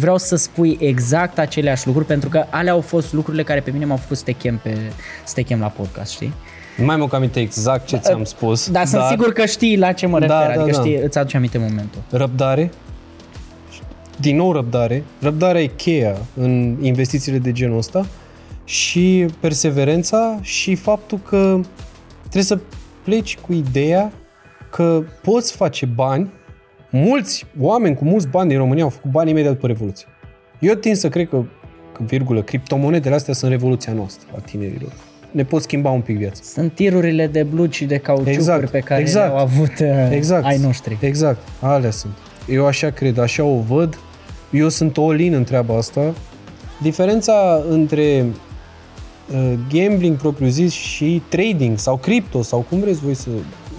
Vreau să spui exact aceleași lucruri, pentru că alea au fost lucrurile care pe mine m-au făcut să te chem, pe, să te chem la podcast, știi? Nu mai mă aminte exact ce ți-am spus. Dar sunt sigur că știi la ce mă refer, Da, da, adică da. știi, îți aduce aminte momentul. Răbdare. Din nou răbdare. Răbdarea e cheia în investițiile de genul ăsta și perseverența și faptul că trebuie să pleci cu ideea că poți face bani. Mulți oameni cu mulți bani din România au făcut bani imediat după Revoluție. Eu tind să cred că, că virgulă, criptomonedele astea sunt revoluția noastră a tinerilor. Ne pot schimba un pic viața. Sunt tirurile de blugi și de cauciucuri Exact, pe care exact. le-au avut uh, Exact. ai noștri. Exact, alea sunt. Eu așa cred, așa o văd. Eu sunt all-in în treaba asta. Diferența între uh, gambling propriu-zis și trading sau cripto sau cum vreți voi să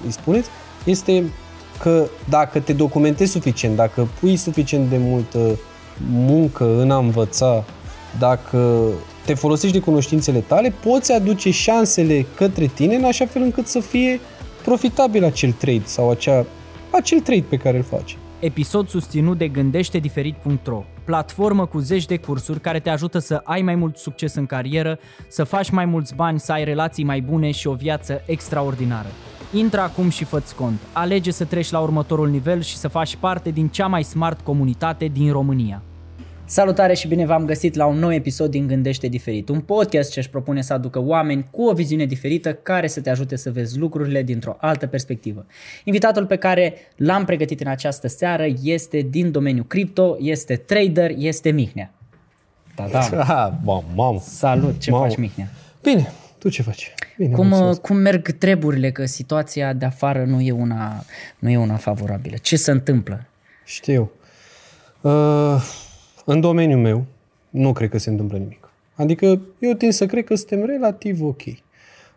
îi spuneți, este că dacă te documentezi suficient, dacă pui suficient de multă muncă în a învăța, dacă te folosești de cunoștințele tale, poți aduce șansele către tine în așa fel încât să fie profitabil acel trade sau acea, acel trade pe care îl faci. Episod susținut de gândește-diferit.ro, platformă cu zeci de cursuri care te ajută să ai mai mult succes în carieră, să faci mai mulți bani, să ai relații mai bune și o viață extraordinară. Intră acum și fă cont. Alege să treci la următorul nivel și să faci parte din cea mai smart comunitate din România. Salutare și bine v-am găsit la un nou episod din Gândește Diferit, un podcast ce își propune să aducă oameni cu o viziune diferită care să te ajute să vezi lucrurile dintr-o altă perspectivă. Invitatul pe care l-am pregătit în această seară este din domeniul cripto, este trader, este Mihnea. Da, da. Ah, bam, mamă. Salut, ce Mamă. faci Mihnea? Bine, tu ce faci? Bine, Cum, mulțumesc. cum merg treburile, că situația de afară nu e una, nu e una favorabilă? Ce se întâmplă? Știu. Uh, în domeniul meu, nu cred că se întâmplă nimic. Adică eu tind să cred că suntem relativ ok. Uh,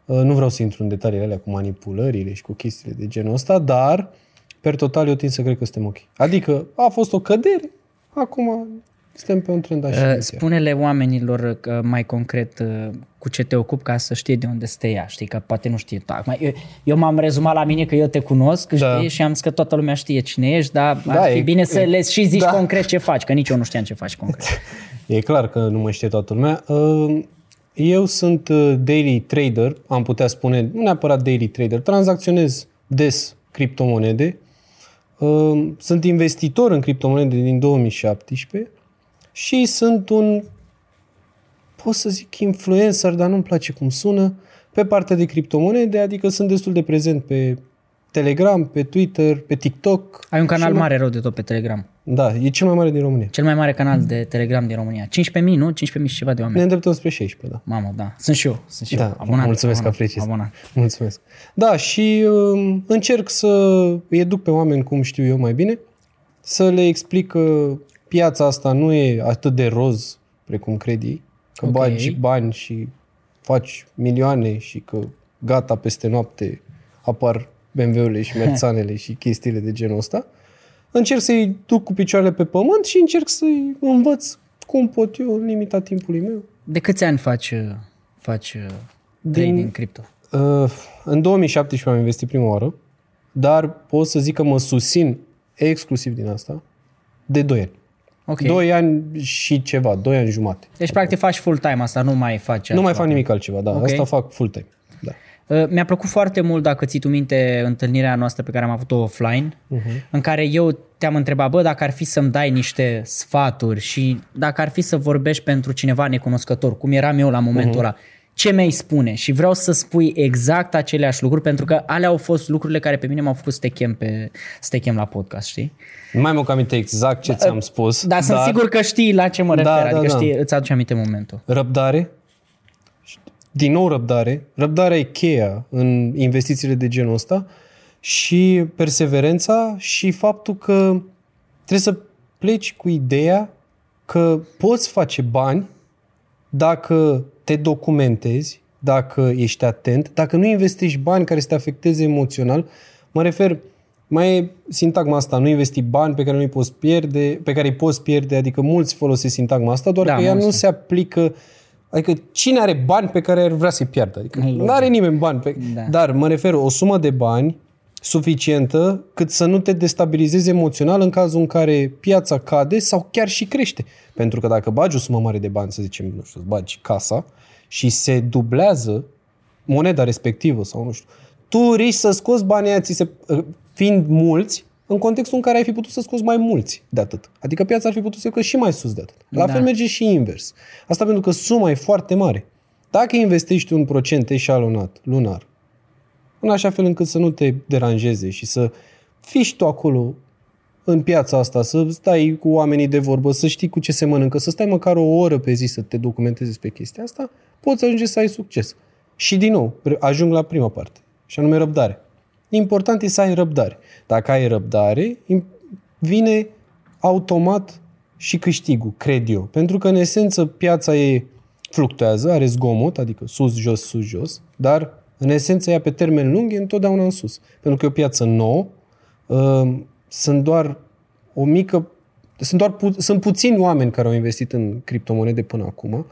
nu vreau să intru în detaliile alea cu manipulările și cu chestiile de genul ăsta, dar per total eu tind să cred că suntem ok. Adică a fost o cădere, acum suntem pe un trend Uh, așa. Spune-le oamenilor că mai concret uh, cu ce te ocupi ca să știe de unde stă ea, știi, că poate nu știe. Acum, eu, eu m-am rezumat la mine că eu te cunosc, Da. știi, și am zis că toată lumea știe cine ești, dar Da, ar fi e- bine să e- le și zici da. concret ce faci, că nici eu nu știam ce faci concret. E clar că nu mă știe toată lumea. Uh, Eu sunt uh, daily trader, am putea spune, nu neapărat daily trader, tranzacționez des criptomonede. Uh, Sunt investitor în criptomonede din 2017 și sunt un, pot să zic influencer, dar nu-mi place cum sună, pe partea de criptomonede, adică sunt destul de prezent pe Telegram, pe Twitter, pe TikTok. Ai un canal și mare rău de tot pe Telegram. Da, e cel mai mare din România. Cel mai mare canal de Telegram din România. 15.000, nu? 15.000 și ceva de Ne oameni. îndreptăm spre 16, da. Mamă, da. Sunt și eu. Sunt și eu. Da, mulțumesc că apreciez. Abonat. Mulțumesc. Da, și um, încerc să îi educ pe oameni cum știu eu mai bine, să le explic că piața asta nu e atât de roz precum cred ei, că Ok. okay. bagi bani și faci milioane și că gata peste noapte apar BMW-urile și Merțanele și chestiile de genul ăsta. Încerc să-i duc cu picioarele pe pământ și încerc să-i învăț cum pot eu în limita timpului meu. De câți ani faci, uh, faci uh, trading Din- cripto? Uh, în 2017 am investit prima oară, dar pot să zic că mă susțin exclusiv din asta de 2 ani. Ok. 2 ani și ceva, 2 ani jumate. Deci, practic, faci full-time asta, nu mai faci Nu mai altceva. fac nimic altceva, da. Ok. Asta fac full-time. Da. Uh, Mi-a plăcut foarte mult, dacă ții tu minte, întâlnirea noastră pe care am avut-o offline, uh-huh. în care eu te-am întrebat, bă, dacă ar fi să-mi dai niște sfaturi și dacă ar fi să vorbești pentru cineva necunoscător, cum eram eu la momentul uh-huh. ăla, ce mi-ai spune? Și vreau să spui exact aceleași lucruri, pentru că alea au fost lucrurile care pe mine m-au făcut să te chem, pe, să te chem la podcast, știi? Nu mai mă aminte exact ce ți-am spus. Dar sunt sigur că știi la ce mă refer, Da, da, adică da. știi, îți aduce aminte momentul. Răbdare. Din nou răbdare. Răbdarea e cheia în investițiile de genul ăsta și perseverența și faptul că trebuie să pleci cu ideea că poți face bani dacă te documentezi, dacă ești atent, dacă nu investești bani care să te afecteze emoțional. Mă refer, mai e sintagma asta, nu investi bani pe care nu îi poți pierde, pe care îi poți pierde, adică mulți folosesc sintagma asta, doar Da, că ea mulți. nu se aplică Adică cine are bani pe care ar vrea să-i piardă? Adică Logic. nu are nimeni bani. Pe... Da. Dar mă refer o sumă de bani suficientă cât să nu te destabilizezi emoțional în cazul în care piața cade sau chiar și crește. Pentru că dacă bagi o sumă mare de bani, să zicem, nu știu, bagi casa și se dublează moneda respectivă sau nu știu, tu riști să scoți banii aia, ți se, fiind mulți, în contextul în care ai fi putut să scoți mai mulți de atât. Adică piața ar fi putut să și mai sus de atât. La da. fel merge și invers. Asta pentru că suma e foarte mare. Dacă investești un procent eșalonat lunar, în așa fel încât să nu te deranjeze și să fiși și tu acolo în piața asta, să stai cu oamenii de vorbă, să știi cu ce se mănâncă, să stai măcar o oră pe zi să te documentezi pe chestia asta, poți ajunge să ai succes. Și din nou, ajung la prima parte, și anume răbdare. Important e să ai răbdare. Dacă ai răbdare, vine automat și câștigul, cred eu. Pentru că, în esență, piața e fluctuează, are zgomot, adică sus, jos, sus, jos, dar, în esență, ea pe termen lung e întotdeauna în sus. Pentru că e o piață nouă, uh, sunt doar o mică sunt, doar pu- sunt puțini oameni care au investit în criptomonede până acum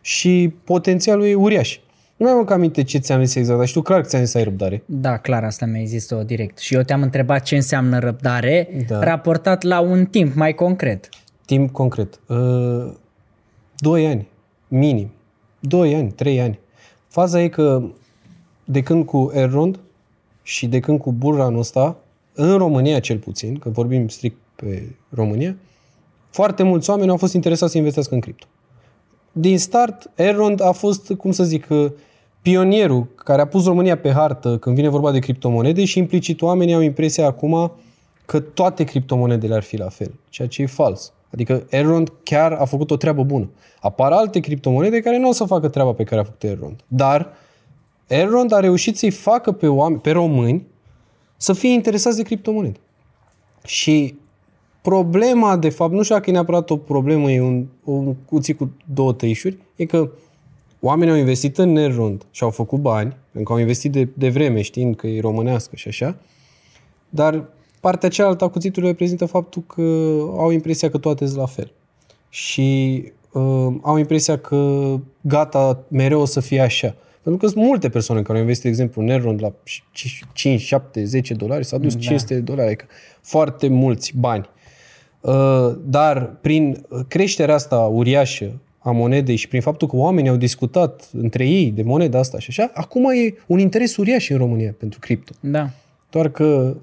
și potențialul e uriaș. Nu mai am aminte ce ți-am zis exact, dar știu clar că ți-am zis să ai răbdare. Da, clar, asta mi-ai zis-o direct. Și eu te-am întrebat ce înseamnă răbdare, da. raportat la un timp mai concret. Timp concret. Uh, doi ani, minim. Doi ani, trei ani. Faza e că de când cu Errond și de când cu Burranul ăsta, în România cel puțin, că vorbim strict pe România, foarte mulți oameni au fost interesați să investească în cripto. Din start, Errond a fost, cum să zic, uh, pionierul care a pus România pe hartă când vine vorba de criptomonede și implicit oamenii au impresia acum că toate criptomonedele ar fi la fel, ceea ce e fals. Adică Elrond chiar a făcut o treabă bună. Apar alte criptomonede care nu o să facă treaba pe care a făcut Elrond. Dar Elrond a reușit să-i facă pe, oameni, pe români să fie interesați de criptomonede. Și problema, de fapt, nu știu dacă e neapărat o problemă, e un, un cuțit cu două tăișuri, e că oamenii au investit în Nerund și au făcut bani, pentru că au investit de, de vreme știind că e românească și așa, dar partea cealaltă a cuțitului reprezintă faptul că au impresia că toate sunt la fel. Și uh, au impresia că gata, mereu o să fie așa. Pentru că sunt multe persoane care au investit, de exemplu, Nerond la 5, 7, 10 dolari, s-a dus da. 500 de dolari, adică foarte mulți bani. Uh, dar prin creșterea asta uriașă a monedei și prin faptul că oamenii au discutat între ei de moneda asta și așa, acum e un interes uriaș în România pentru cripto. Da. Doar că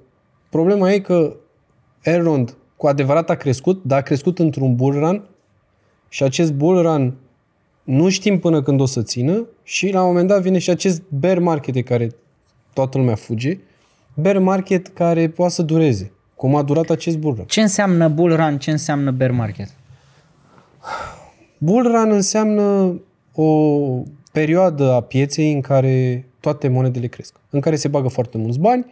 problema e că Elrond cu adevărat a crescut, dar a crescut într-un bull run și acest bull run nu știm până când o să țină și la un moment dat vine și acest bear market de care toată lumea fuge, bear market care poate să dureze, cum a durat acest bull run. Ce înseamnă bull run, ce înseamnă bear market? Bull run înseamnă o perioadă a pieței în care toate monedele cresc, în care se bagă foarte mulți bani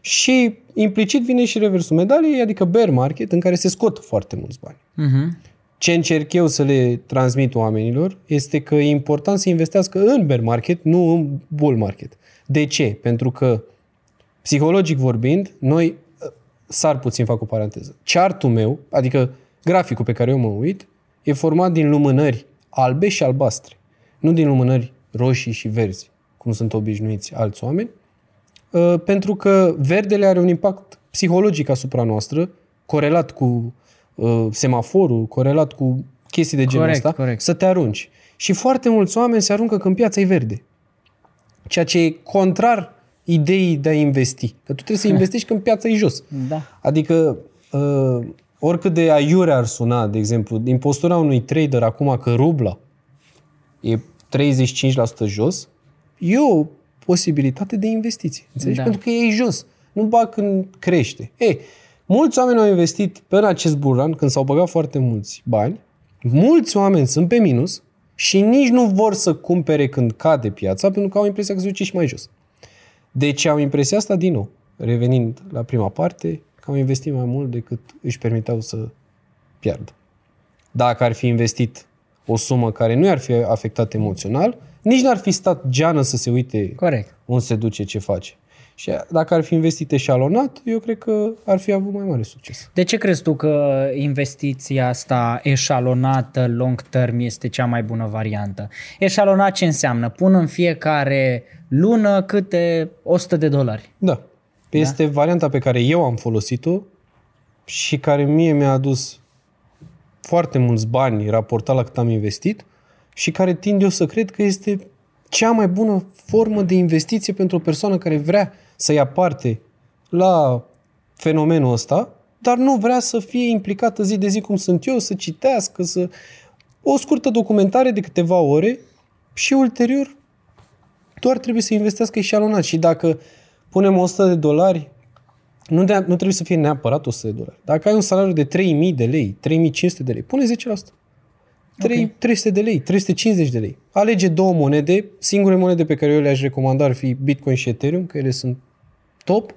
și implicit vine și reversul medaliei, adică bear market, în care se scot foarte mulți bani. Uh-huh. Ce încerc eu să le transmit oamenilor este că e important să investească în bear market, nu în bull market. De ce? Pentru că, psihologic vorbind, noi, sar puțin, fac o paranteză, chartul meu, adică graficul pe care eu mă uit, e format din lumânări albe și albastre, nu din lumânări roșii și verzi, cum sunt obișnuiți alți oameni, ă, pentru că verdele are un impact psihologic asupra noastră, corelat cu uh, semaforul, corelat cu chestii de genul corect, ăsta, corect. să te arunci. Și foarte mulți oameni se aruncă când piața e verde. Ceea ce e contrar ideii de a investi. Că tu trebuie să investești când piața e jos. Da. Adică uh, oricât de aiure ar suna, de exemplu, din postura unui trader acum că rubla e 35% jos, e o posibilitate de investiție. Înțelegi? Da. Pentru că e jos. Nu bag când crește. Ei, mulți oameni au investit pe acest buran când s-au băgat foarte mulți bani. Mulți oameni sunt pe minus și nici nu vor să cumpere când cade piața pentru că au impresia că se duce și mai jos. Deci au impresia asta din nou. Revenind la prima parte, că au investit mai mult decât își permiteau să piardă. Dacă ar fi investit o sumă care nu i-ar fi afectat emoțional, nici n-ar fi stat geană să se uite Corect. unde se duce, ce face. Și dacă ar fi investit eșalonat, eu cred că ar fi avut mai mare succes. De ce crezi tu că investiția asta eșalonată, long term, este cea mai bună variantă? Eșalonat ce înseamnă? Pun în fiecare lună câte 100 de dolari. Da. Este da? varianta pe care eu am folosit-o și care mie mi-a adus foarte mulți bani raportat la cât am investit și care tind eu să cred că este cea mai bună formă de investiție pentru o persoană care vrea să ia parte la fenomenul ăsta, dar nu vrea să fie implicată zi de zi cum sunt eu, să citească, să... O scurtă documentare de câteva ore și ulterior doar trebuie să investească eșalonat. Și dacă punem 100 de dolari, nu, de, nu trebuie să fie neapărat 100 de dolari. Dacă ai un salariu de 3000 de lei, 3500 de lei, pune 10%. 3, okay. 300 de lei, 350 de lei. Alege două monede. Singure monede pe care eu le-aș recomanda ar fi Bitcoin și Ethereum, că ele sunt top,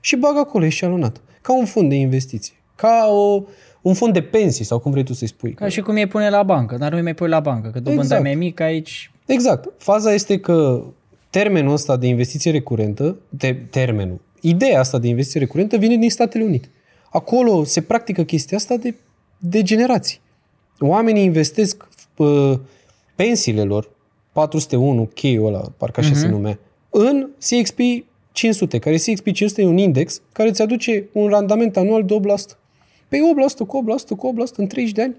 și bag acolo eșalonat. Ca un fond de investiție. Ca o, un fond de pensii sau cum vrei tu să-i spui. Ca și cum e pune la bancă, dar nu mai pui la bancă, că dobânda exact. mai mică aici... Exact. Faza este că termenul ăsta de investiție recurentă, de, termenul, ideea asta de investiție recurentă vine din Statele Unite. Acolo se practică chestia asta de, de generații. Oamenii investesc uh, pensiile lor, 401, k ăla, parcă așa uh-huh. se mhm. numea, în CXP 500, care CXP 500 e un index care îți aduce un randament anual de 8%. Pe 8%, cu 8%, cu 8% în 30 de ani.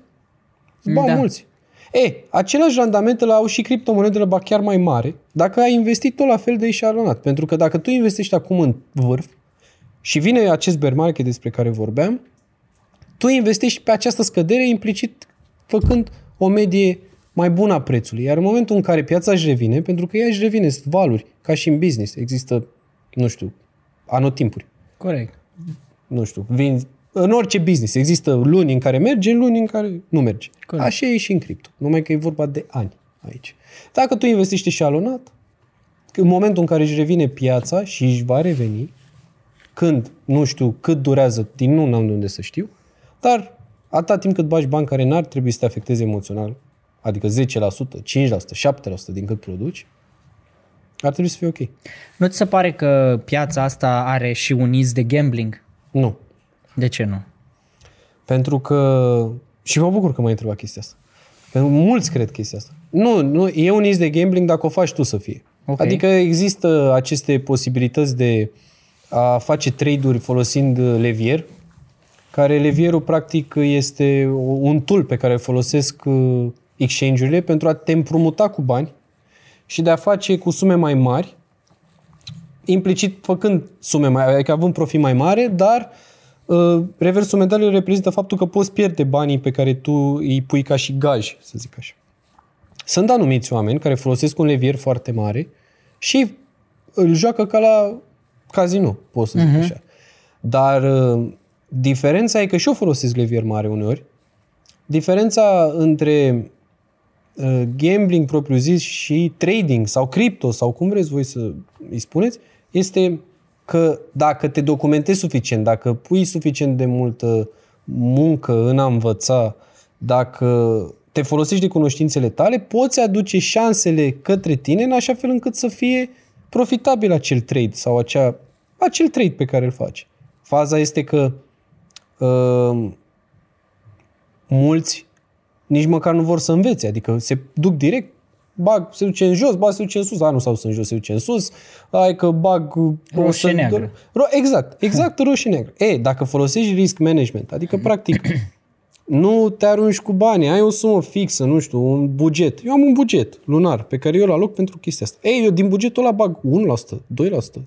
Ba, da. mulți. E, același randament îl au și criptomonedele, ba chiar mai mare, dacă ai investit tot la fel de eșalonat. Pentru că dacă tu investești acum în vârf și vine acest bear market despre care vorbeam, tu investești pe această scădere implicit făcând o medie mai bună a prețului. Iar în momentul în care piața își revine, pentru că ea își revine, sunt valuri, ca și în business, există, nu știu, anotimpuri. Corect. Nu știu, vin, în orice business există luni în care merge, luni în care nu merge. Corect. Așa e și în cripto, numai că e vorba de ani aici. Dacă tu investești și alonat, în momentul în care își revine piața și își va reveni, când, nu știu cât durează, din nu am de unde să știu, dar atâta timp cât bagi bani care n-ar trebui să te afecteze emoțional, adică 10%, 5%, 7% din cât produci, ar trebui să fie ok. Nu ți se pare că piața asta are și un iz de gambling? Nu. De ce nu? Pentru că... Și mă bucur că m-ai întrebat chestia asta. Pentru că mulți cred chestia asta. Nu, nu, e un iz de gambling dacă o faci tu să fie. Okay. Adică există aceste posibilități de a face trade-uri folosind levier, care levierul practic este un tool pe care îl folosesc uh, exchange-urile pentru a te împrumuta cu bani și de a face cu sume mai mari, implicit făcând sume mai, adică având profit mai mare, dar uh, reversul medaliei reprezintă faptul că poți pierde banii pe care tu îi pui ca și gaj, să zic așa. Sunt anumiți oameni care folosesc un levier foarte mare și îl joacă ca la casino, pot să zic uh-huh. așa. Dar uh, diferența e că și eu folosesc levier mare uneori. Diferența între uh, gambling propriu-zis și trading sau cripto sau cum vreți voi să îi spuneți, este că dacă te documentezi suficient, dacă pui suficient de multă muncă în a învăța, dacă te folosești de cunoștințele tale, poți aduce șansele către tine în așa fel încât să fie profitabil acel trade sau acea, acel trade pe care îl faci. Faza este că uh, mulți nici măcar nu vor să învețe, adică se duc direct, bag, se duce în jos, bag, se duce în sus, a, nu sau în jos, se duce în sus, ai că bag... Roșie neagră. Ro- exact, exact, roșie neagră. E, dacă folosești risk management, adică practic nu te arunci cu bani, ai o sumă fixă, nu știu, un buget. Eu am un buget lunar pe care eu îl aloc pentru chestia asta. Ei, eu din bugetul ăla bag 1%, 2%,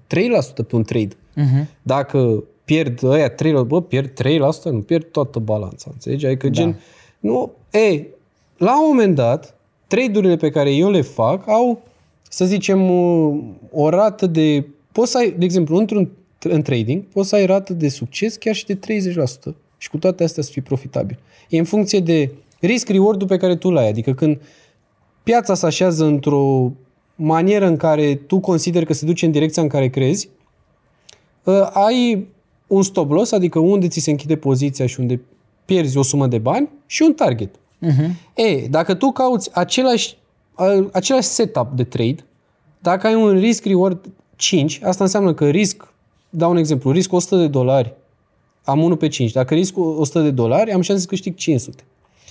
3% pe un trade. Uh-huh. Dacă pierd ăia 3%, bă, pierd 3%, nu pierd toată balanța, înțelegi? Adică da. gen, nu, ei, la un moment dat, trade-urile pe care eu le fac au, să zicem, o rată de, poți să ai, de exemplu, într-un în trading, poți să ai rată de succes chiar și de 30% și cu toate astea să fii profitabil. E în funcție de risc-reward-ul pe care tu l-ai. Adică când piața se așează într-o manieră în care tu consideri că se duce în direcția în care crezi, ă, ai un stop loss, adică unde ți se închide poziția și unde pierzi o sumă de bani și un target. Uh-huh. E, dacă tu cauți același, același setup de trade, dacă ai un risk reward 5, asta înseamnă că risc, dau un exemplu, risc 100 de dolari, am 1 pe 5. Dacă risc 100 de dolari, am șanse să câștig 500.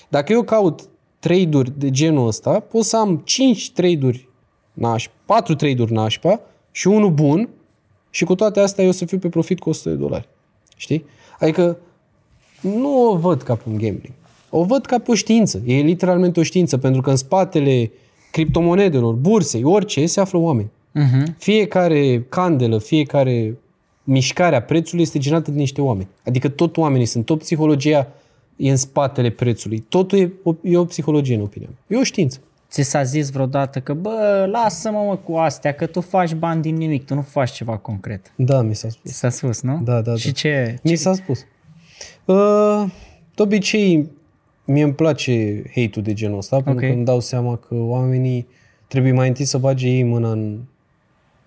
Dacă eu caut trade-uri de genul ăsta, pot să am 5 trade-uri nașpa, 4 trade-uri nașpa și unul bun Și cu toate astea eu o să fiu pe profit cu 100 de dolari. Știi? Adică nu o văd ca pe un gambling. O văd ca pe o știință. E literalmente o știință, pentru că în spatele criptomonedelor, bursei, orice, se află oameni. Uh-huh. Fiecare candelă, fiecare mișcare a prețului este generată de niște oameni. Adică tot oamenii sunt, tot psihologia e în spatele prețului. Totul e o, e o psihologie, în opinia mea. E o știință. Ți s-a zis vreodată că, bă, lasă-mă mă cu astea, că tu faci bani din nimic, tu nu faci ceva concret. Da, mi s-a spus. Ți s-a spus, nu? Da, da, Și da. ce? Mi s-a spus. Uh, de obicei, mie îmi place hate-ul de genul ăsta, pentru Ok. că îmi dau seama că oamenii trebuie mai întâi să bage ei mâna în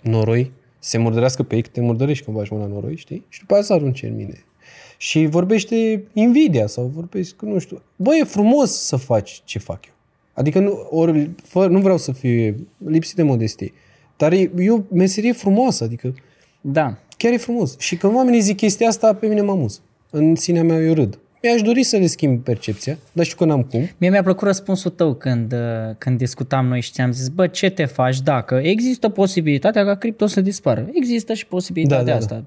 noroi, să se murdărească pe ei, că te murdărești când bagi mâna în noroi, știi? Și după aia să arunce în mine. Și vorbește invidia sau vorbește, nu știu. Bă, e frumos să faci ce fac eu. Adică nu, ori, fă, nu vreau să fiu lipsit de modestie, dar e, e o meserie frumoasă, adică Da. chiar e frumos. Și când oamenii zic chestia asta, pe mine mă amuz. În sinea mea eu râd. Mi-aș dori să le schimb percepția, dar știu că n-am cum. Mie mi-a plăcut răspunsul tău când, uh, când discutam noi și ți-am zis, bă, ce te faci dacă există posibilitatea ca cripto să dispară? Există și posibilitatea Da, da, asta.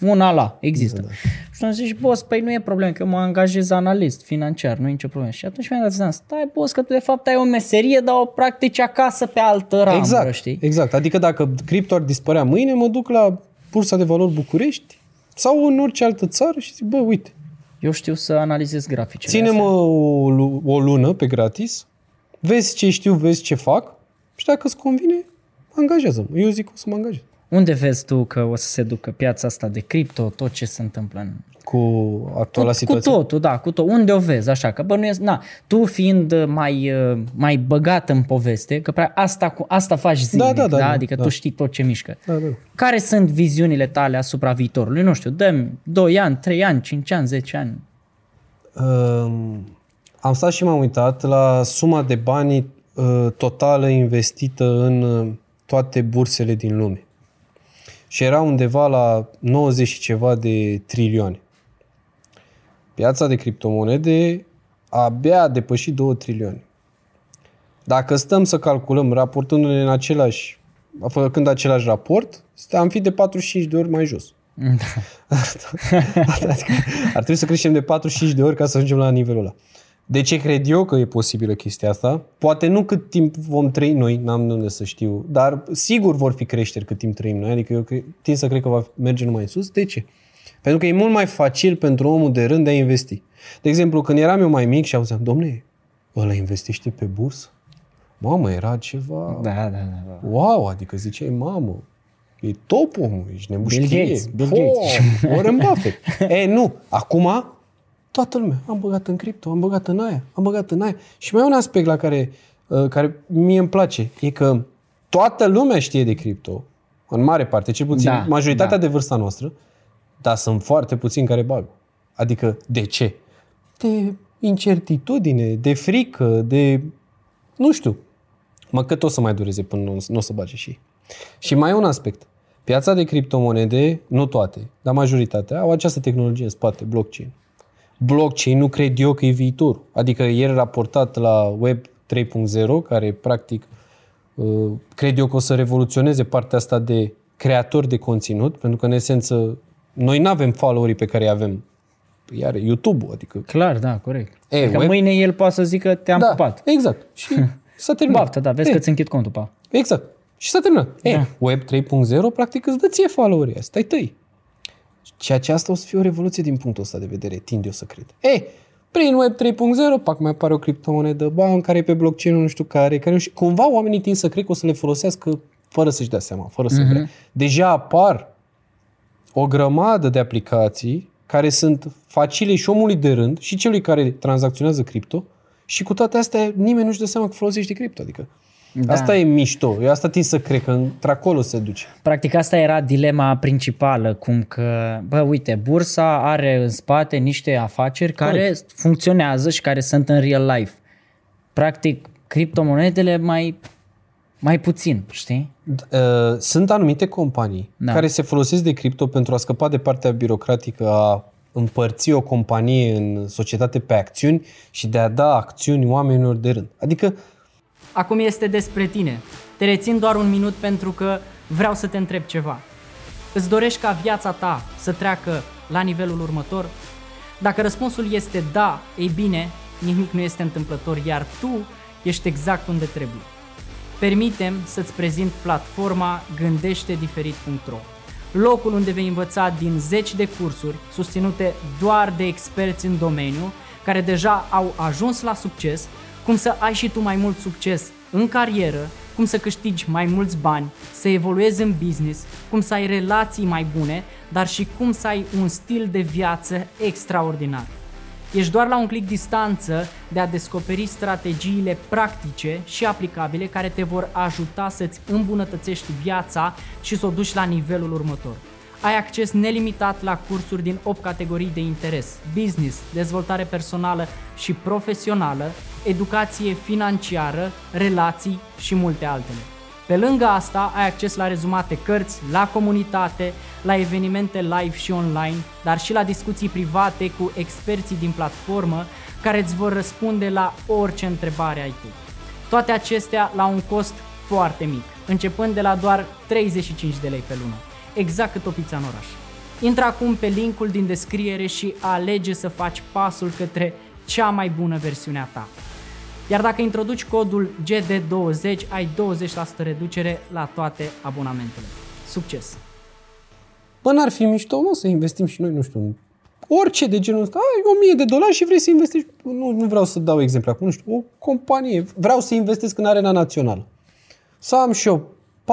Una la, există. Da, da. Și tu zici, boss, păi nu e problemă, că eu mă angajez analist financiar, nu e nicio problemă. Și atunci mi-am dat seama, stai, boss, că tu de fapt ai o meserie, dar o practici acasă pe altă ramură, exact, știi? exact. Adică dacă cripto ar dispărea mâine, mă duc la Bursa de Valori București sau în orice altă țară și zic, bă, uite, Eu știu să analizez graficele ține-mă astea. o, lu- o lună pe gratis, vezi ce știu, vezi ce fac și dacă îți convine, angajează-mă. Eu zic că o să mă angajez. Unde vezi tu că o să se ducă piața asta de cripto, tot ce se întâmplă în Cu actuala cu, cu situație. totul, da, cu tot. Unde o vezi, așa, că bănuiesc, na, tu fiind uh, mai, uh, mai băgat în poveste, că prea asta, cu, asta faci zilnic, da, da, da, adică da. tu știi tot ce mișcă. Da, da. Care sunt viziunile tale asupra viitorului? Nu știu, dăm 2 ani, 3 ani, 5 ani, 10 ani. Um, am stat și m-am uitat la suma de bani uh, totală investită în uh, toate bursele din lume. Și era undeva la 90 și ceva de trilioane. Piața de criptomonede abia a depășit 2 trilioane. Dacă stăm să calculăm raportându-ne în același, făcând același raport, am fi de 45 de ori mai jos. adică ar trebui să creștem de 45 de ori ca să ajungem la nivelul ăla. De ce cred eu că e posibilă chestia asta? Poate nu cât timp vom trăi noi, n-am de unde să știu, dar sigur vor fi creșteri cât timp trăim noi, adică eu cre- tind să cred că va merge numai în sus. De ce? Pentru că e mult mai facil pentru omul de rând de a investi. De exemplu, când eram eu mai mic și auzeam, domne, ăla investește pe bursă? Mamă, era ceva... Da, da, da. da. Wow, adică ziceai, mamă, e top omul, ești nebuștie. Bill Gates, Bill Oh, Warren Buffett. e, nu, acum toată lumea, am băgat în cripto, am băgat în aia, am băgat în aia. Și mai e un aspect la care, uh, care mie îmi place, e că toată lumea știe de cripto, în mare parte, cel puțin Da, majoritatea da. de vârsta noastră, dar sunt foarte puțini care bag. Adică, de ce? De incertitudine, de frică, de... Nu știu. Mă cât o să mai dureze până nu, nu o să bage și ei. Și mai e un aspect. Piața de criptomonede, nu toate, dar majoritatea, au această tehnologie în spate, blockchain. Blockchain nu cred eu că e viitor. Adică ieri raportat la Web 3.0, care practic uh, cred eu că o să revoluționeze partea asta de creator de conținut, pentru că în esență noi nu avem followerii pe care îi avem. Iar YouTube-ul, adică... Clar, da, corect. E, adică web- mâine el poate să zică te-am da, pupat. exact. Și s-a terminat. Baftă, da, vezi E, că ți închid contul, pa. Exact. Și s-a terminat. Da. E, Da. Web 3.0 practic îți dă ție followerii, asta ai tăi. Ceea ce asta o să fie o revoluție din punctul ăsta de vedere, tind eu să cred. E, prin Web 3.0, pac, mai apare o criptomonedă, ba, în care e pe blockchain nu știu care, care nu știu, cumva oamenii tind să cred că o să le folosească fără să-și dea seama, fără să vrea. Deja apar o grămadă de aplicații care sunt facile și omului de rând și celui care tranzacționează cripto și cu toate astea nimeni nu-și dă seama că folosești cripto. Adică da. asta e mișto. Eu asta tind să cred că într-acolo se duce. Practic asta era dilema principală, cum că, bă, uite, bursa are în spate niște afaceri care Corect. funcționează și care sunt în real life. Practic, criptomonedele mai, mai puțin, știi? Uh, Sunt anumite companii Da. da. care se folosesc de cripto pentru a scăpa de partea birocratică a împărți o companie în societate pe acțiuni și de a da acțiuni oamenilor de rând. Adică Acum este despre tine. Te rețin doar un minut pentru că vreau să te întreb ceva. Îți dorești ca viața ta să treacă la nivelul următor? Dacă răspunsul este da, ei bine, nimic nu este întâmplător, iar tu ești exact unde trebuie. Permitem să-ți prezint platforma gândește-diferit.ro locul unde vei învăța din zeci de cursuri susținute doar de experți în domeniu care deja au ajuns la succes, cum să ai și tu mai mult succes în carieră, cum să câștigi mai mulți bani, să evoluezi în business, cum să ai relații mai bune, dar și cum să ai un stil de viață extraordinar. Ești doar la un clic distanță de a descoperi strategiile practice și aplicabile care te vor ajuta să-ți îmbunătățești viața și să o duci la nivelul următor. Ai acces nelimitat la cursuri din 8 categorii de interes, business, dezvoltare personală și profesională, educație financiară, relații și multe altele. Pe lângă asta, ai acces la rezumate cărți, la comunitate, la evenimente live și online, dar și la discuții private cu experții din platformă care îți vor răspunde la orice întrebare ai tu. Toate acestea la un cost foarte mic, începând de la doar 35 de lei pe lună, exact cât o pizza în oraș. Intră acum pe linkul din descriere și alege să faci pasul către cea mai bună versiune a ta. Iar dacă introduci codul GD20, ai 20% reducere la toate abonamentele. Succes! Bă, n-ar fi mișto, mă, să investim și noi, nu știu, orice de genul ăsta, ai 1000 de dolari și vrei să investești, nu, nu vreau să dau exemplu acum, nu știu, o companie, vreau să investesc în arena națională. Să am și o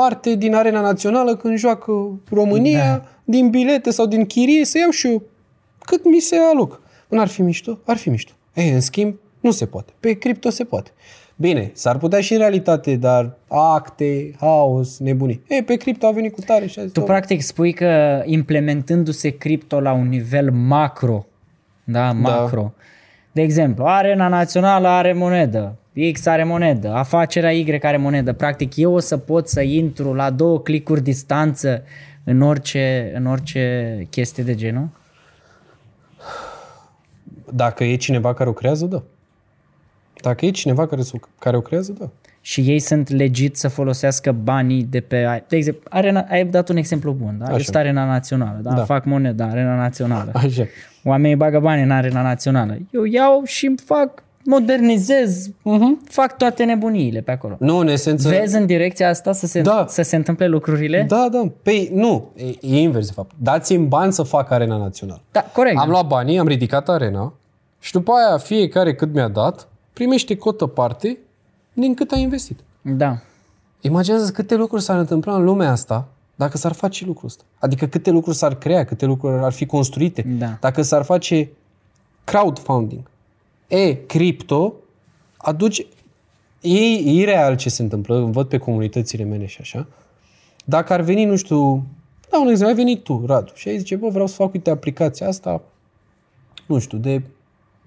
parte din arena națională când joacă România, da. din bilete sau din chirie, să iau și eu cât mi se aloc. Nu ar fi mișto? Ar fi mișto. Ei, în schimb, nu se poate. Pe cripto se poate. Bine, s-ar putea și în realitate, dar acte, haos, nebunii. E, pe cripto a venit cu tare și a zis, Tu practic spui că implementându-se cripto la un nivel macro, da, macro, da. de exemplu, Arena Națională are monedă, X are monedă, afacerea Y are monedă, practic eu o să pot să intru la două clicuri distanță în orice, în orice chestie de genul? Dacă e cineva care o creează, da. Dacă e cineva care, care o creează, da. Și ei sunt legit să folosească banii de pe... De exemplu, arena, ai dat un exemplu bun, da? Așa. Este Arena Națională, da? da? Fac moneda, Arena Națională. Așa. Oamenii bagă bani în Arena Națională. Eu iau și îmi fac modernizez, uh-huh. fac toate nebuniile pe acolo. Nu, în esență... Vezi în direcția asta să se, da. să se întâmple lucrurile? Da, da. Păi nu, e, e invers de fapt. Dați-mi bani să fac arena națională. Da, corect. Am luat banii, am ridicat arena și după aia fiecare cât mi-a dat, primește cotă parte din cât ai investit. Da. Imaginează câte lucruri s-ar întâmpla în lumea asta dacă s-ar face lucrul ăsta. Adică câte lucruri s-ar crea, câte lucruri ar fi construite. Da. Dacă s-ar face crowdfunding. E, cripto aduce... E ireal ce se întâmplă, văd pe comunitățile mele și așa. Dacă ar veni, nu știu, da, un exemplu, ai venit tu, Radu, și ai zice, bă, vreau să fac, uite, aplicația asta, nu știu, de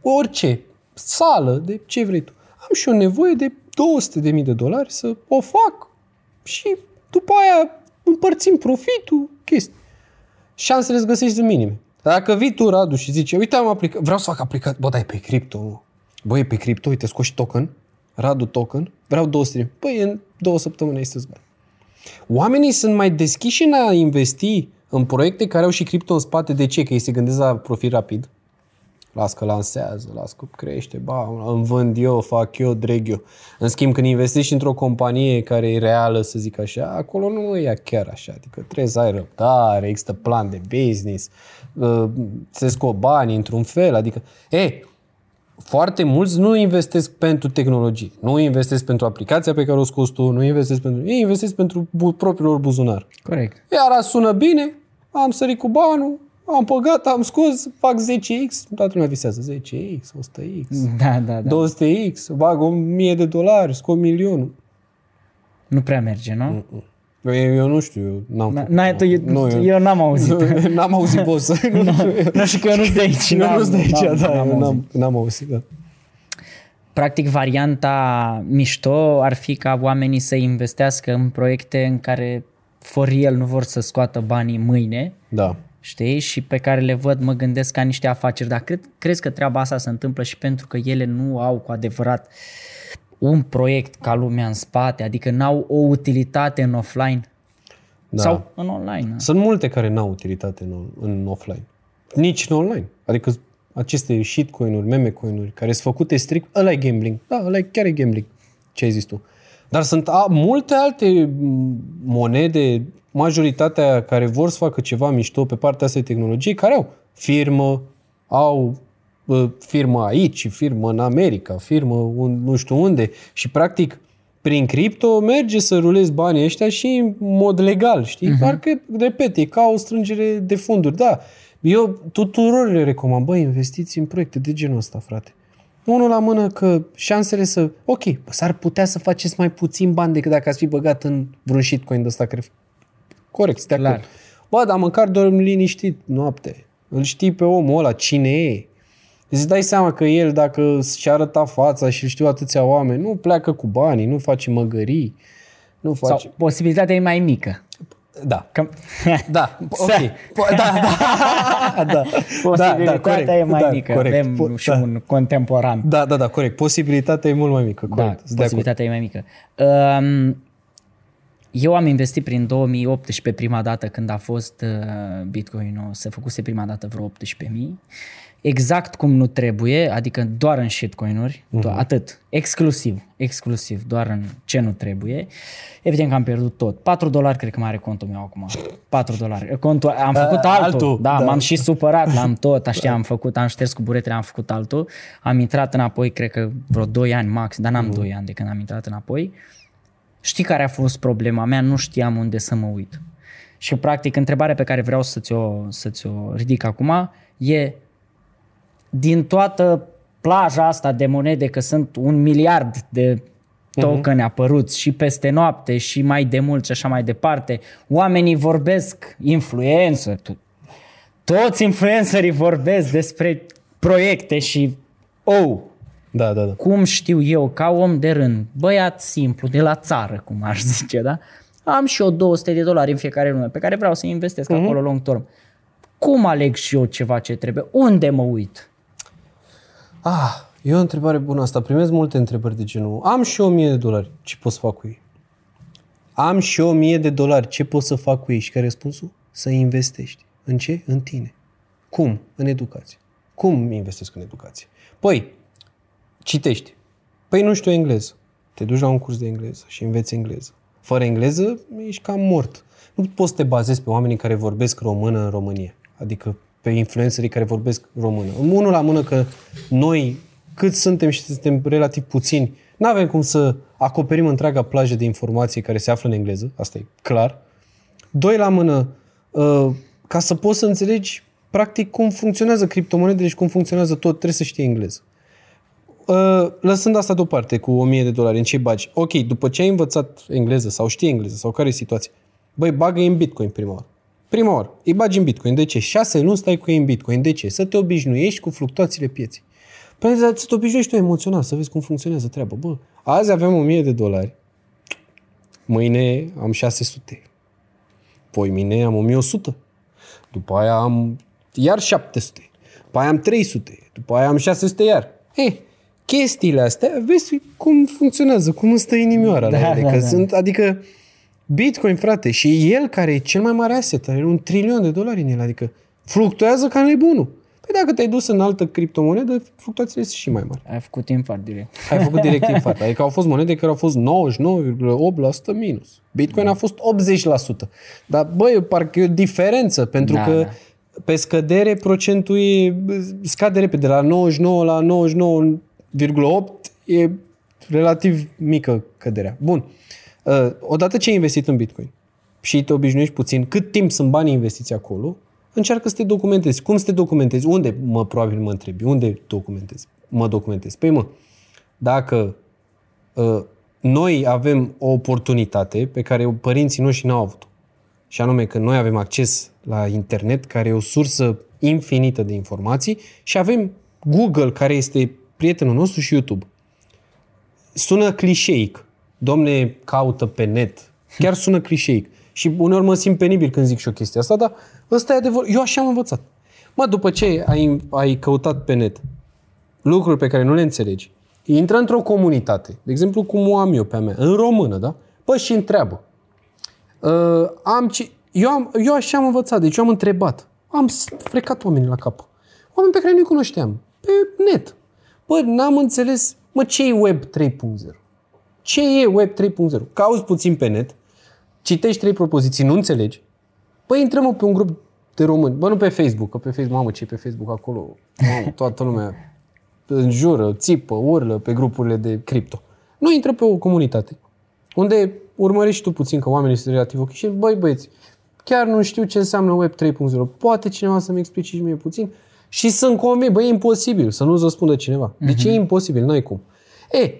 orice, sală, de ce vrei tu. Am și o nevoie de 200.000 de dolari să o fac și după aia împărțim profitul, chestii. Șansele îți găsești minime. Dacă vii tu, Radu, și zici, uite, am aplicat, vreau să fac aplicat, bă, dai pe cripto, băi, pe cripto, uite, scoși token, Radu token, vreau 200 Păi, în două săptămâni ai să bani. Oamenii sunt mai deschiși în a investi în proiecte care au și cripto în spate. De ce? Că ei se gândesc la profit rapid. Las că lansează, las că crește, ba, îmi vând eu, fac eu, dreg eu. În schimb, când investești într-o companie care e reală, să zic așa, acolo nu e chiar așa. Adică trebuie să ai răbdare, există plan de business, uh, se scot bani într-un fel. Adică, e, foarte mulți nu investesc pentru tehnologie, nu investesc pentru aplicația pe care o scoți tu, nu investesc pentru... Ei investesc pentru propriul lor buzunar. Corect. Iar sună bine, am sărit cu banul, am păgat, am scos, fac 10x, toată lumea visează 10x, 100x, da, da, da. 200x, bag 1000 de dolari, scot milionul. Nu prea merge, nu? Mm-mm. Eu, eu nu știu, eu n-am N-ai, tu, nu, eu, eu n-am auzit. n-am auzit boss. nu, nu știu că eu nu sunt de aici. Eu nu sunt de aici, da, n-am, n-am, n-am auzit, da. Practic, varianta mișto ar fi ca oamenii să investească în proiecte în care for el nu vor să scoată banii mâine, da știi, și pe care le văd, mă gândesc ca niște afaceri, dar cred, crezi că treaba asta se întâmplă și pentru că ele nu au cu adevărat un proiect ca lumea în spate, adică n-au o utilitate în offline? Da. Sau în online. Da. Sunt multe care n-au utilitate în, în offline. Nici în online. Adică aceste shitcoin-uri, meme-coin-uri, care sunt făcute strict, ăla e gambling. Da, ăla e chiar e gambling. Ce ai zis tu? Dar sunt a, multe alte monede, majoritatea care vor să facă ceva mișto pe partea asta de tehnologie, care au firmă, au uh, firmă aici, firmă în America, firmă un, nu știu unde și practic prin cripto merge să rulezi banii ăștia și în mod legal, știi? Uh-huh. Parcă, repet, e ca o strângere de fonduri. Da, eu tuturor le recomand, bă, investiți în proiecte de genul ăsta, frate. Unul la mână că șansele să... Ok, s-ar putea să faceți mai puțin bani decât dacă ați fi băgat în vreun shitcoin de ăsta, cred. Corect, de acord. Bă, dar măcar dormi liniștit noapte. Îl știi pe omul ăla, cine e. Îți dai seama că el, dacă și arăta fața și știu atâția oameni, nu pleacă cu banii, nu face măgării, nu face... Sau posibilitatea e mai mică. Da. Că... Da, ok. Po- da, da. da. Posibilitatea da, da, e mai da, mică. Corect. Avem po- și da. un contemporan. Da, da, da, corect. Posibilitatea e mult mai mică. Da, corect. Da, posibilitatea e mai mică. Um, eu am investit prin 2018 prima dată când a fost uh, Bitcoin-ul, se făcuse prima dată vreo 18.000 exact cum nu trebuie, adică doar în shitcoin-uri, uh-huh. atât, exclusiv, exclusiv, doar în ce nu trebuie. Evident că am pierdut tot. 4 dolari cred că mai are contul meu acum. 4 dolari. Contul, am făcut A, altul. altul. Da, da, m-am și supărat, l-am tot, așa am făcut, am șters cu buretele, am făcut altul. Am intrat înapoi, cred că vreo 2 ani max, dar n-am uh-huh. 2 ani de când am intrat înapoi. Știi care a fost problema mea? Nu știam unde să mă uit. Și practic întrebarea pe care vreau să ți-o, să ți-o ridic acum e din toată plaja asta de monede, că sunt un miliard de token uh-huh. apăruți și peste noapte și mai de mult și așa mai departe, oamenii vorbesc, influență, toți influencerii vorbesc despre proiecte și oh, da, da, da. cum știu eu, ca om de rând, băiat simplu, de la țară, cum aș zice, da? Am și eu 200 de dolari în fiecare lună pe care vreau să investesc uh-huh. acolo long term. Cum aleg și eu ceva ce trebuie? Unde mă uit? Ah, e o întrebare bună asta. Primez multe întrebări de genul. Am și o mie de dolari. Ce pot să fac cu ei? Am și o mie de dolari. Ce pot să fac cu ei? Și care răspunsul? Să investești. În ce? În tine. Cum? În educație. Cum investesc în educație? Păi, citești. Păi nu știu engleză. Te duci la un curs de engleză și înveți engleză. Fără engleză, ești cam mort. Nu poți să te bazezi pe oamenii care vorbesc română în România. Adică pe influencerii care vorbesc română. Unul la mână că noi, cât suntem și suntem relativ puțini, nu avem cum să acoperim întreaga plajă de informații care se află în engleză, asta e clar. Doi la mână, uh, ca să poți să înțelegi practic cum funcționează criptomonedele și cum funcționează tot, trebuie să știi engleză. Uh, lăsând asta deoparte cu 1000 de dolari, în ce bagi? Ok, după ce ai învățat engleză sau știi engleză sau care e situația, băi, bagă în Bitcoin prima oară. Prima oară, îi bagi în Bitcoin. De ce? Șase luni stai cu ei în Bitcoin. De ce? Să te obișnuiești cu fluctuațiile pieței. Păi să te obișnuiești tu emoțional, să vezi cum funcționează treaba. Bă, azi avem 1000 de dolari, mâine am 600, poi mine am 1100, după aia am iar 700, după aia am 300, după aia am 600 iar. Ei, chestiile astea, vezi cum funcționează, cum îți stă inimioara da, la ele. Da, că da. Sunt, adică Bitcoin, frate, și el care e cel mai mare asset, are un trilion de dolari în el, adică fluctuează ca nebunul. Păi dacă te-ai dus în altă criptomonedă, fluctuațiile sunt și mai mari. Ai făcut infart direct. Ai făcut direct infart. Adică au fost monede care au fost 99,8% minus. Bitcoin da. a fost 80%. Dar, băi, parcă e o diferență, pentru da, că da. pe scădere procentul e, scade repede. De la 99 la 99,8 e relativ mică căderea. Bun. Uh, odată ce ai investit în Bitcoin și te obișnuiești puțin cât timp sunt banii investiți acolo, încearcă să te documentezi. Cum să te documentezi? Unde, mă, probabil mă întrebi, unde documentezi? Mă documentez. Păi mă, dacă uh, noi avem o oportunitate pe care părinții noștri n-au avut și anume că noi avem acces la internet, care e o sursă infinită de informații și avem Google, care este prietenul nostru și YouTube. Sună clișeic, domne, caută pe net. Chiar sună clișeic. Și uneori mă simt penibil când zic și o chestie asta, dar ăsta e adevăr. Eu așa am învățat. Mă, după ce ai, ai căutat pe net lucruri pe care nu le înțelegi, intră într-o comunitate, de exemplu cum o am eu pe a mea, în română, da? Păi și întreabă. Uh, am, ci- eu, am, eu așa am învățat, deci eu am întrebat. Am s- frecat oamenii la cap. Oameni pe care nu-i cunoșteam. Pe net. Bă, n-am înțeles, mă, ce e Web 3.0? Ce e Web 3.0? Cauzi puțin pe net, citești trei propoziții, nu înțelegi. Băi, intrăm mă, pe un grup de români. Bă, nu pe Facebook, că pe Facebook, mamă, ce e pe Facebook acolo? Mamă, toată lumea înjură, țipă, urlă pe grupurile de cripto. Nu intră pe o comunitate unde urmărești tu puțin că oamenii sunt relativ ok și băi băieți, chiar nu știu ce înseamnă Web 3.0. Poate cineva să-mi explice și mie puțin? Și sunt convins, băi, e imposibil să nu-ți răspundă cineva. De ce e imposibil? N-ai cum. E,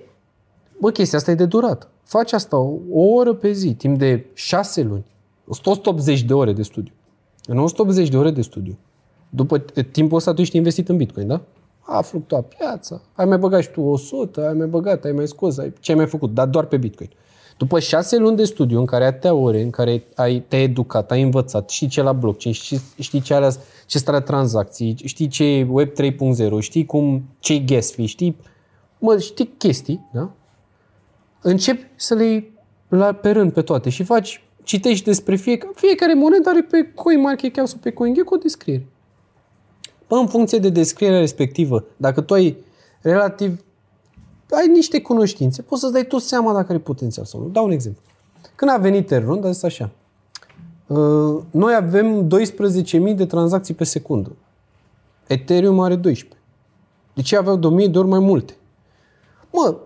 bă, chestia asta e de durat. Faci asta o, o oră pe zi, timp de șase luni. 180 de ore de studiu. În 180 de ore de studiu, după t- timpul ăsta tu ești investit în Bitcoin, da? A fluctuat piața, ai mai băgat și tu 100, ai mai băgat, ai mai scos, ai, ce ai mai făcut, dar doar pe Bitcoin. După șase luni de studiu, în care atâtea ore, în care ai, te-ai educat, ai învățat, știi ce e la blockchain, știi, știi ce, alea, ce starea tranzacții, știi ce e Web 3.0, știi cum, ce e gas fee, știi, mă, știi chestii, da? Începi să le iei la, pe rând pe toate și faci, citești despre fiecare, fiecare monedă are pe CoinMarketCap sau pe CoinGecko o descriere. Bă, în funcție de descrierea respectivă, dacă tu ai relativ, ai niște cunoștințe, poți să-ți dai tu seama dacă are potențial sau nu. Dau un exemplu. Când a venit Ethereum, a zis așa, "Uh, noi avem 12.000 de tranzacții pe secundă. Ethereum are 12. De ce aveau de 1000 de ori mai multe? Mă,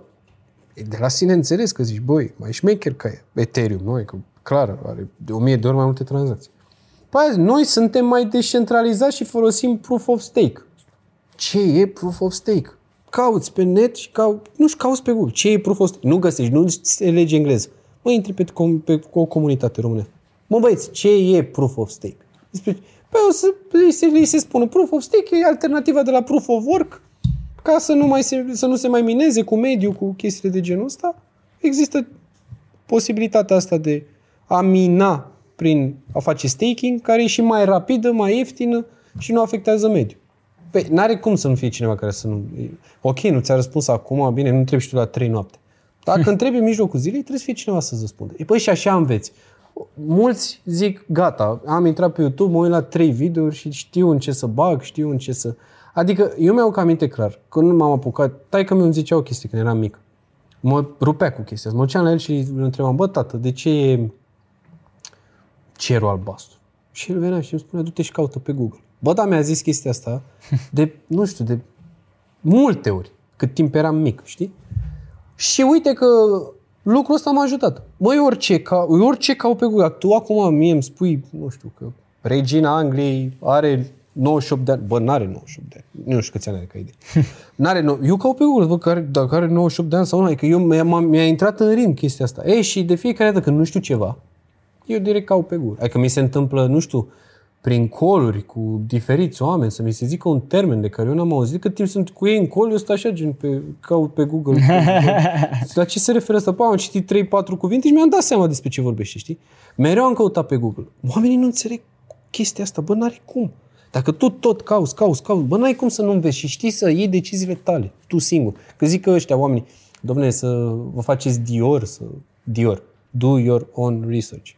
e de la sine înțeles că zici, băi, mai șmecher ca e. Ethereum, nu? E că clar, are de 1000 de ori mai multe tranzacții. Păi azi, noi suntem mai descentralizați și folosim proof of stake. Ce e proof of stake? Cauți pe net și cau... nu și cauți pe Google. Ce e proof of stake? Nu găsești, nu înțelegi engleză. Mă, intri pe, com- pe o comunitate română. Mă, băieți, ce e proof of stake? Despre... Păi o să îi se, îi se spune proof of stake e alternativa de la proof of work ca să nu, mai se, să nu se mai mineze cu mediu, cu chestiile de genul ăsta. Există posibilitatea asta de a mina prin a face staking, care e și mai rapidă, mai ieftină și nu afectează mediul. Păi, n-are cum să nu fie cineva care să nu... Ok, nu ți-a răspuns acum, bine, nu întrebi și tu la 3 noapte. Dacă întrebi în mijlocul zilei, trebuie să fie cineva să-ți răspundă. E, păi și așa înveți. Mulți zic, gata, am intrat pe YouTube, mă uit la 3 videouri și știu în ce să bag, știu în ce să... Adică, eu mi-au aminte clar, când m-am apucat, tai că mi-mi zicea o chestie când eram mic. Mă rupea cu chestia asta. Mă duceam la el și îl întrebam, bă, tată, de ce e cerul albastru? Și el venea și îmi spunea, du-te și caută pe Google. Bă, da, mi-a zis chestia asta de, nu știu, de multe ori, cât timp eram mic, știi? Și uite că lucrul ăsta m-a ajutat. Măi, orice, ca, orice cau pe Google. Tu acum mie îmi spui, nu știu, că regina Angliei are 98 de ani. Bă, n-are 98 de ani. Nu știu câți ani are ca idee. N-are, no... Eu caut pe Google, văd că are, dacă are 98 de ani sau nu. Adică eu, mi-a, mi-a intrat în rim chestia asta. E, și de fiecare dată când nu știu ceva, eu direct caut pe Google. Adică mi se întâmplă, nu știu, prin coluri cu diferiți oameni, să mi se zică un termen de care eu n-am auzit, cât timp sunt cu ei în col, eu stau așa, gen, pe, caut pe Google. La ce se referă asta? Păi, am citit 3-4 cuvinte și mi-am dat seama despre ce vorbește, știi? Mereu am căutat pe Google. Oamenii nu înțeleg chestia asta, bă, n-are cum. Dacă tu tot cauți, cauți, cauți, bă, n-ai cum să nu înveți și știi să iei deciziile tale, tu singur. Că zic că ăștia oamenii, domne, să vă faceți Dior, să... Dior, do your own research.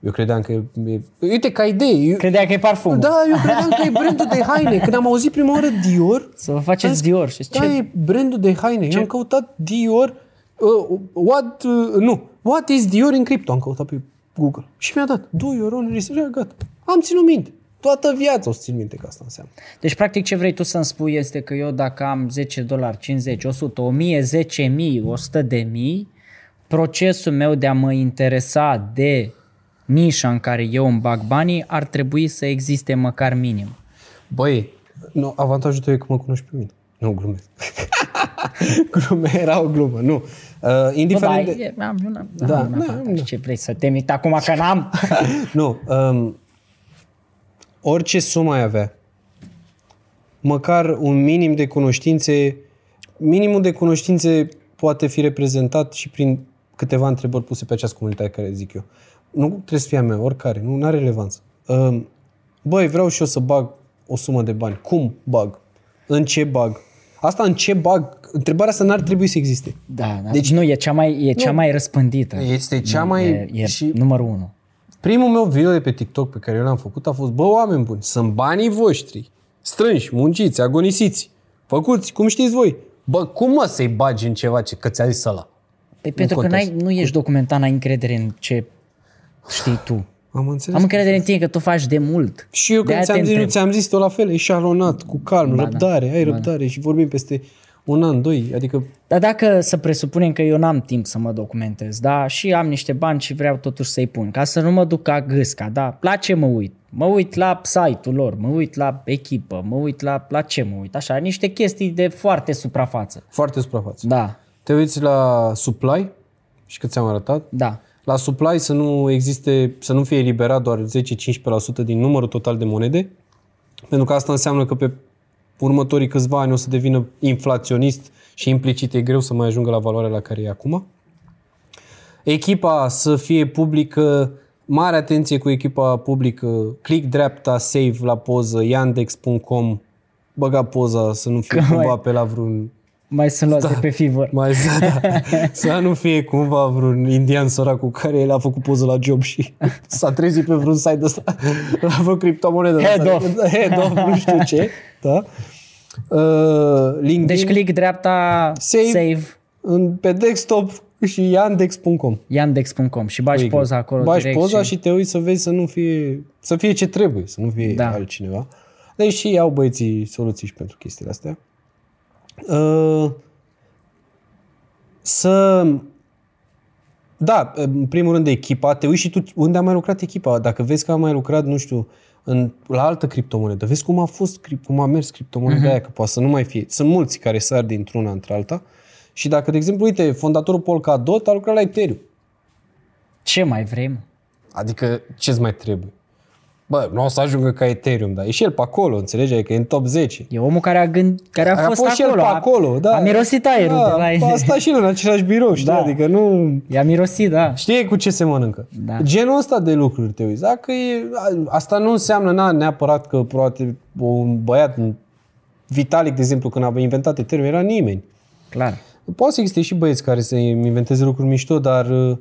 Eu credeam că e... Uite, ca idee. Eu, Credea că e parfum. da, eu credeam că e brandul de haine. Când am auzit prima oară Dior, Să vă faceți Dior. Și da, ce? e brandul de haine. Eu am căutat Dior, uh, what, uh, nu, what is Dior în cripto? Am căutat pe Google. Și mi-a dat, do your own research, gata. Am ținut minte. Toată viața o să țin minte că asta înseamnă. Deci, practic, ce vrei tu să-mi spui este că eu dacă am 10 dolari, 50, 100, 1000, 10 mii, 100 de mii, procesul meu de a mă interesa de nișa în care eu îmi bag banii ar trebui să existe măcar minim. Băi, nu, avantajul tău e că mă cunoști pe mine. Nu, glumesc. Glume, era o glumă, nu. Uh, Bă, da, indiferent de... e, am, eu n-am, Da, da, am da, avantaj. da. Ce vrei să te mit acum că n-am? nu, um, orice sumă ai avea, măcar un minim de cunoștințe, minimul de cunoștințe poate fi reprezentat și prin câteva întrebări puse pe această comunitate care zic eu. Nu trebuie să fie a mea, oricare, nu are relevanță. Um, băi, vreau și eu să bag o sumă de bani. Cum bag? În ce bag? Asta în ce bag? Întrebarea asta n-ar trebui să existe. Da, da. Deci- Deci nu, e cea mai, e cea Nu. mai răspândită. Este cea mai- E, e și- numărul unu. Primul meu video de pe TikTok pe care eu l-am făcut a fost, bă, oameni buni, sunt banii voștri, strânși, munciți, agonisiți, făcuți, cum știți voi. Bă, cum mă să-i bagi în ceva ce, că ți-a zis ăla? Păi pentru că n-ai, nu ești documentar, n-ai încredere în ce știi tu. Am înțeles. Am încredere în tine că tu faci de mult. Și eu când De-aia te ți-am zis, nu întreb. ți-am zis tot la fel, eșalonat, cu calm, Ba da. răbdare, ai Ba răbdare și vorbim peste un an, doi, adică Dar dacă să presupunem că eu n-am timp să mă documentez, da, și am niște bani și vreau totuși să-i pun, ca să nu mă duc ca gâsca, da, la ce mă uit? Mă uit la site-ul lor, mă uit la echipă, mă uit la, la ce mă uit, așa, niște chestii de foarte suprafață. foarte suprafață. Da, Te uiți la supply și cât ți-am arătat? da, La supply să nu existe, să nu fie eliberat doar 10-15% din numărul total de monede, pentru că asta înseamnă că pe următorii câțiva ani o să devină inflaționist și implicit e greu să mai ajungă la valoarea la care e acum. Echipa să fie publică, mare atenție cu echipa publică, click dreapta, save la poză, yandex.com, băga poza să nu fie Că cumva mai- pe la vreun mai sunt luați de pe Fiverr. mai da, da. Să nu fie cumva vreun indian sărac cu care el a făcut poză la job și s-a trezit pe vreun site ăsta la vreo criptomonedă. Head ăsta. off. Head off, nu știu ce. Da? Uh, LinkedIn Deci click dreapta, Save. save, save în, pe desktop și yandex.com. yandex.com și bagi poza acolo Bagi direct poza și... și te uiți să vezi să nu fie, să fie ce trebuie, să nu fie Da. altcineva. Deci și au băieții soluții și pentru chestiile astea. Uh, să... Da, în primul rând de echipa, te uiți și tu unde a mai lucrat echipa. Dacă vezi că a mai lucrat, nu știu, în, la altă criptomonedă, vezi cum a fost, cri- cum a mers criptomoneda uh-huh. aia, că poate să nu mai fie. Sunt mulți care sar dintr-una într-alta. Și dacă, de exemplu, uite, fondatorul Polkadot a lucrat la Ethereum. Ce mai vrem? Adică ce-ți mai trebuie? Bă, nu o să ajungă ca Ethereum, dar e și el pe acolo, înțelegi? Adică e în top 10. E omul care a, gând, care a, A fost, fost și el acolo. pe acolo, da. A mirosit aerul da, de la A stat și el în același birou, știi? Da. Adică nu... I-a mirosit, da. Știe cu ce se mănâncă. Da. Genul ăsta de lucruri te uiți. Dacă e, asta nu înseamnă na, neapărat că poate un băiat, un Vitalik, de exemplu, când a inventat Ethereum, era nimeni. Clar. Poate să existe și băieți care să inventeze lucruri mișto, dar uh, uh,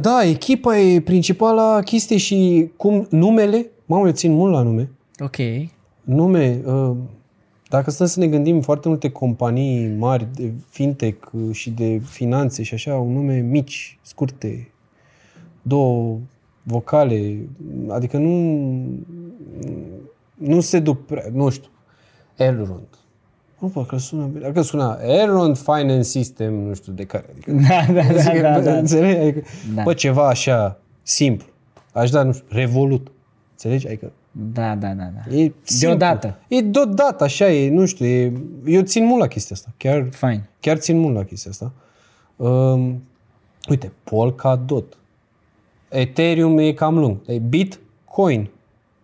da, echipa e principala chestie și cum numele, mamă, eu țin mult la nume, Ok. nume, uh, dacă stăm să ne gândim, foarte multe companii mari de fintech uh, și de finanțe și așa, au nume mici, scurte, două vocale, adică nu nu se duc prea, nu știu, Elrond. Nu, parcă sună bine. Dacă suna Elrond Finance System, nu știu de care. Adică, Da, da, da, da, da. Înțelegi? Adică, Da. Bă, ceva așa, simplu. Aș da, nu știu, Revolut. Înțelegi? Adică Da, da, da, da. E simplu. Deodată. E deodată, așa e, nu știu, e, eu țin mult la chestia asta. Chiar, Fine. chiar țin mult la chestia asta. Um, uite, Polkadot. Ethereum e cam lung. E Bitcoin.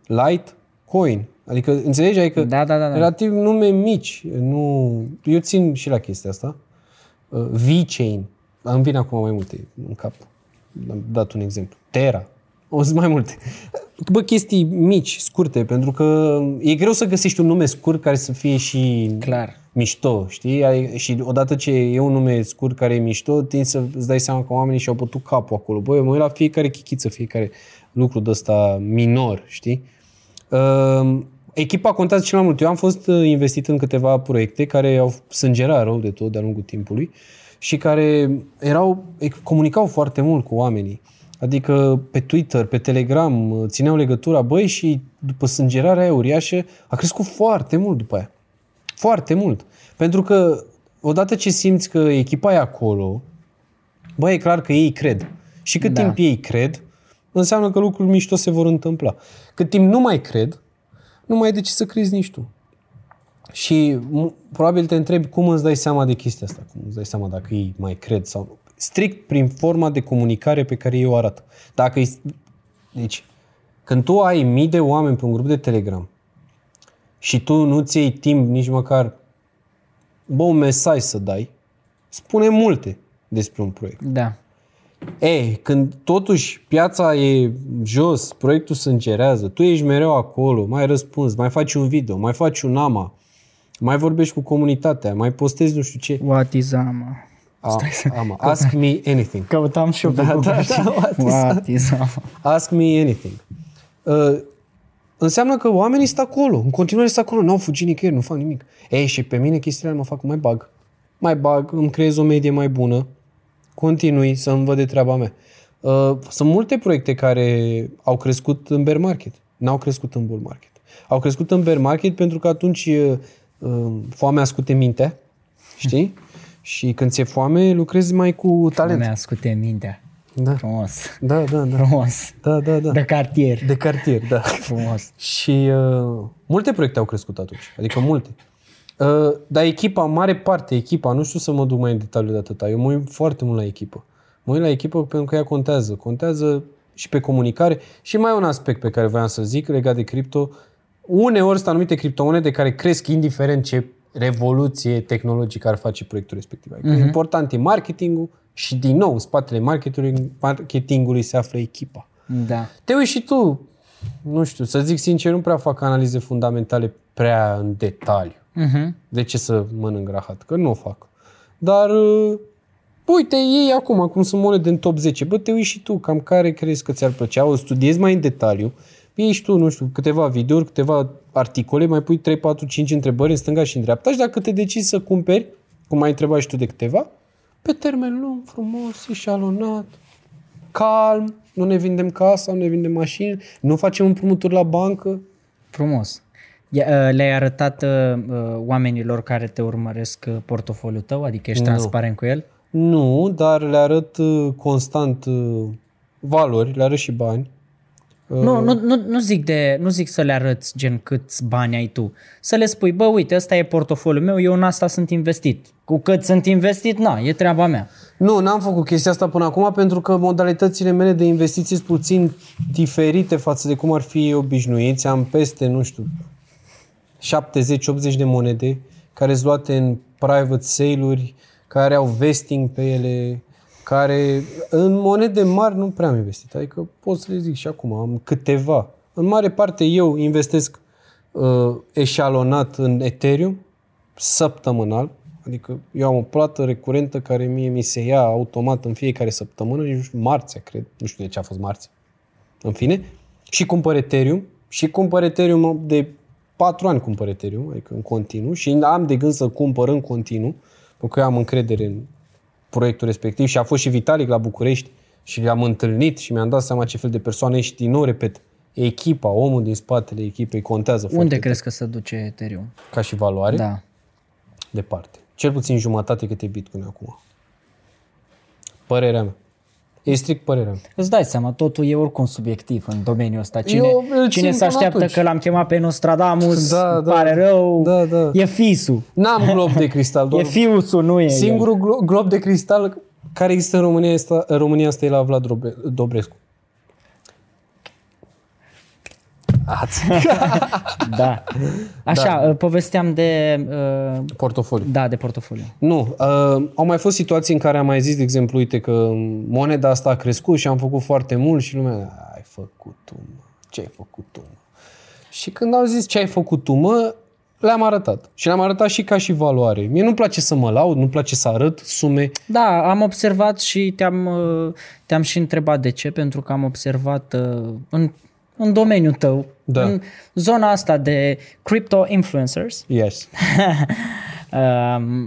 Litecoin. Adică, înțelegi? Adică Da, da, da, da. relativ nume mici. Nu, eu țin și la chestia asta. Uh, VeChain. Îmi vine acum mai multe în cap. Am dat un exemplu. Terra. O să mai multe. Bă, chestii mici, scurte, pentru că e greu să găsești un nume scurt care să fie și Clar. mișto, știi? Ai- Și odată ce e un nume scurt care e mișto, tin să îți dai seama că oamenii și-au bătut capul acolo. Băi, eu mă uit la fiecare chichiță, fiecare lucru de ăsta minor, știi? Uh, echipa contează cel mai mult. Eu am fost uh, investit în câteva proiecte care au sângerat rău de tot de-a lungul timpului și care erau, comunicau foarte mult cu oamenii. Adică pe Twitter, pe Telegram, uh, țineau legătura, băi, și după sângerarea aia uriașă, a crescut foarte mult după aia. Foarte mult. Pentru că odată ce simți că echipa e acolo, bă, e clar că ei cred. Și cât Da. timp ei cred, înseamnă că lucruri mișto se vor întâmpla. Cât timp nu mai cred, nu mai ai de ce să crezi nici tu. Și m- probabil te întrebi cum îți dai seama de chestia asta, cum îți dai seama dacă ei mai cred sau nu. Strict prin forma de comunicare pe care ei o arată. Dacă îi... Deci, când tu ai mii de oameni pe un grup de Telegram și tu nu-ți iei timp nici măcar bă, un mesaj să dai, spune multe despre un proiect. Da. Ei, când totuși piața e jos, proiectul se încerează, tu ești mereu acolo, mai răspunzi, mai faci un video, mai faci un AMA, mai vorbești cu comunitatea, mai postezi nu știu ce. What is ama? A, am, ask me anything. Căutam și eu pe Da, Google da, și- da, what is What is Ask me anything. Uh, înseamnă că oamenii sunt acolo, în continuare sunt acolo, n-au fugit nicăieri, nu fac nimic. Ei, și pe mine chestiile alea mă fac mai bag. Mai bag, îmi creez o medie mai bună, continui să îmi văd de treaba mea. Uh, sunt multe proiecte care au crescut în bear market, n-au crescut în bull market. Au crescut în bear market pentru că atunci uh, uh, foamea scute mintea, știi? Și când ți-e foame, lucrezi mai cu talent. Mi-a scute mintea. Da. Frumos. Da, da, da. Frumos. Da, da, da. De cartier. De cartier, da. Frumos. Și uh, multe proiecte au crescut atunci, adică multe. Uh, dar echipa, în mare parte, echipa, nu știu să mă duc mai în detaliu de atâta, eu mă uit foarte mult la echipă. Mă uit la echipă pentru că ea contează. Contează și pe comunicare. Și mai e un aspect pe care voiam să zic legat de cripto. Uneori sunt anumite criptomonede care cresc indiferent ce revoluție tehnologică ar face proiectul respectiv. Adică uh-huh. important e marketingul și din nou în spatele marketingului, marketingului se află echipa. Da. Te uiți și tu, nu știu, să zic sincer, nu prea fac analize fundamentale prea în detaliu. Uh-huh. De ce să mănânc rahat? Că nu o fac. Dar, uh, uite, ei acum, cum sunt monede în top 10, bă, te uiți și tu, cam care crezi că ți-ar plăcea, o studiezi mai în detaliu, iei și tu, nu știu, câteva videouri, câteva articole, mai pui 3, 4, 5 întrebări în stânga și în dreapta și dacă te decizi să cumperi, cum ai întrebat și tu de câteva, pe termen lung, frumos, eșalonat, calm, nu ne vindem casa, nu ne vindem mașini, nu facem împrumuturi la bancă. Frumos. Ia, uh, Le-ai arătat uh, uh, oamenilor care te urmăresc uh, portofoliul tău? Adică ești Nu. transparent cu el? Nu, dar le arăt uh, constant uh, valori, le arăt și bani. Nu, nu, nu, nu, zic de, nu zic să le arăți gen câți bani ai tu. Să le spui, bă, uite, ăsta e portofoliul meu, eu în asta sunt investit. Cu cât sunt investit, na, e treaba mea. Nu, n-am făcut chestia asta până acum pentru că modalitățile mele de investiții sunt puțin diferite față de cum ar fi obișnuiți. Am peste, nu știu, 70-80 de monede care sunt luate în private sale-uri, care au vesting pe ele, care în monede mari nu prea am investit. Adică pot să le zic și acum, am câteva. În mare parte eu investesc uh, eșalonat în Ethereum, săptămânal, adică eu am o plată recurentă care mie mi se ia automat în fiecare săptămână, nici nu știu, marțea, cred, nu știu de ce a fost marți. În fine, și cumpăr Ethereum și cumpăr Ethereum de 4 ani cumpăr Ethereum, adică în continuu și am de gând să cumpăr în continuu, pentru că eu am încredere în proiectul respectiv și a fost și Vitalic la București și le-am întâlnit și mi-am dat seama ce fel de persoane ești din nou, repet, echipa, omul din spatele echipei contează Unde foarte crezi că se duce Ethereum? ca și valoare, Da. departe. Cel puțin jumătate cât e Bitcoin acum. Părerea mea. E strict părerea mea. Îți dai seama, totul e oricum subiectiv în domeniul ăsta. Cine, Eu îl cine țin se până așteaptă atunci. că l-am chemat pe Nostradamus, Da, da. pare rău, Da, da. e fisul. N-am glob de cristal, E doar fiusul, nu e el. singurul glo- glob de cristal care există în România, este, în România asta e la Vlad Dobre- Dobrescu. Ați. Da. Așa, da. povesteam de... Uh, Portofoliu. da, de portofoliu. Nu. Uh, au mai fost situații în care am mai zis, de exemplu, uite că moneda asta a crescut și am făcut foarte mult și lumea, ai făcut tu, mă. Ce ai făcut tu, mă? Și când au zis ce ai făcut tu, mă, le-am arătat. Și le-am arătat și ca și valoare. Mie nu-mi place să mă laud, nu-mi place să arăt sume. Da, am observat și te-am, uh, te-am și întrebat de ce, pentru că am observat uh, în, în domeniul tău, Da. în zona asta de crypto influencers, Yes. uh,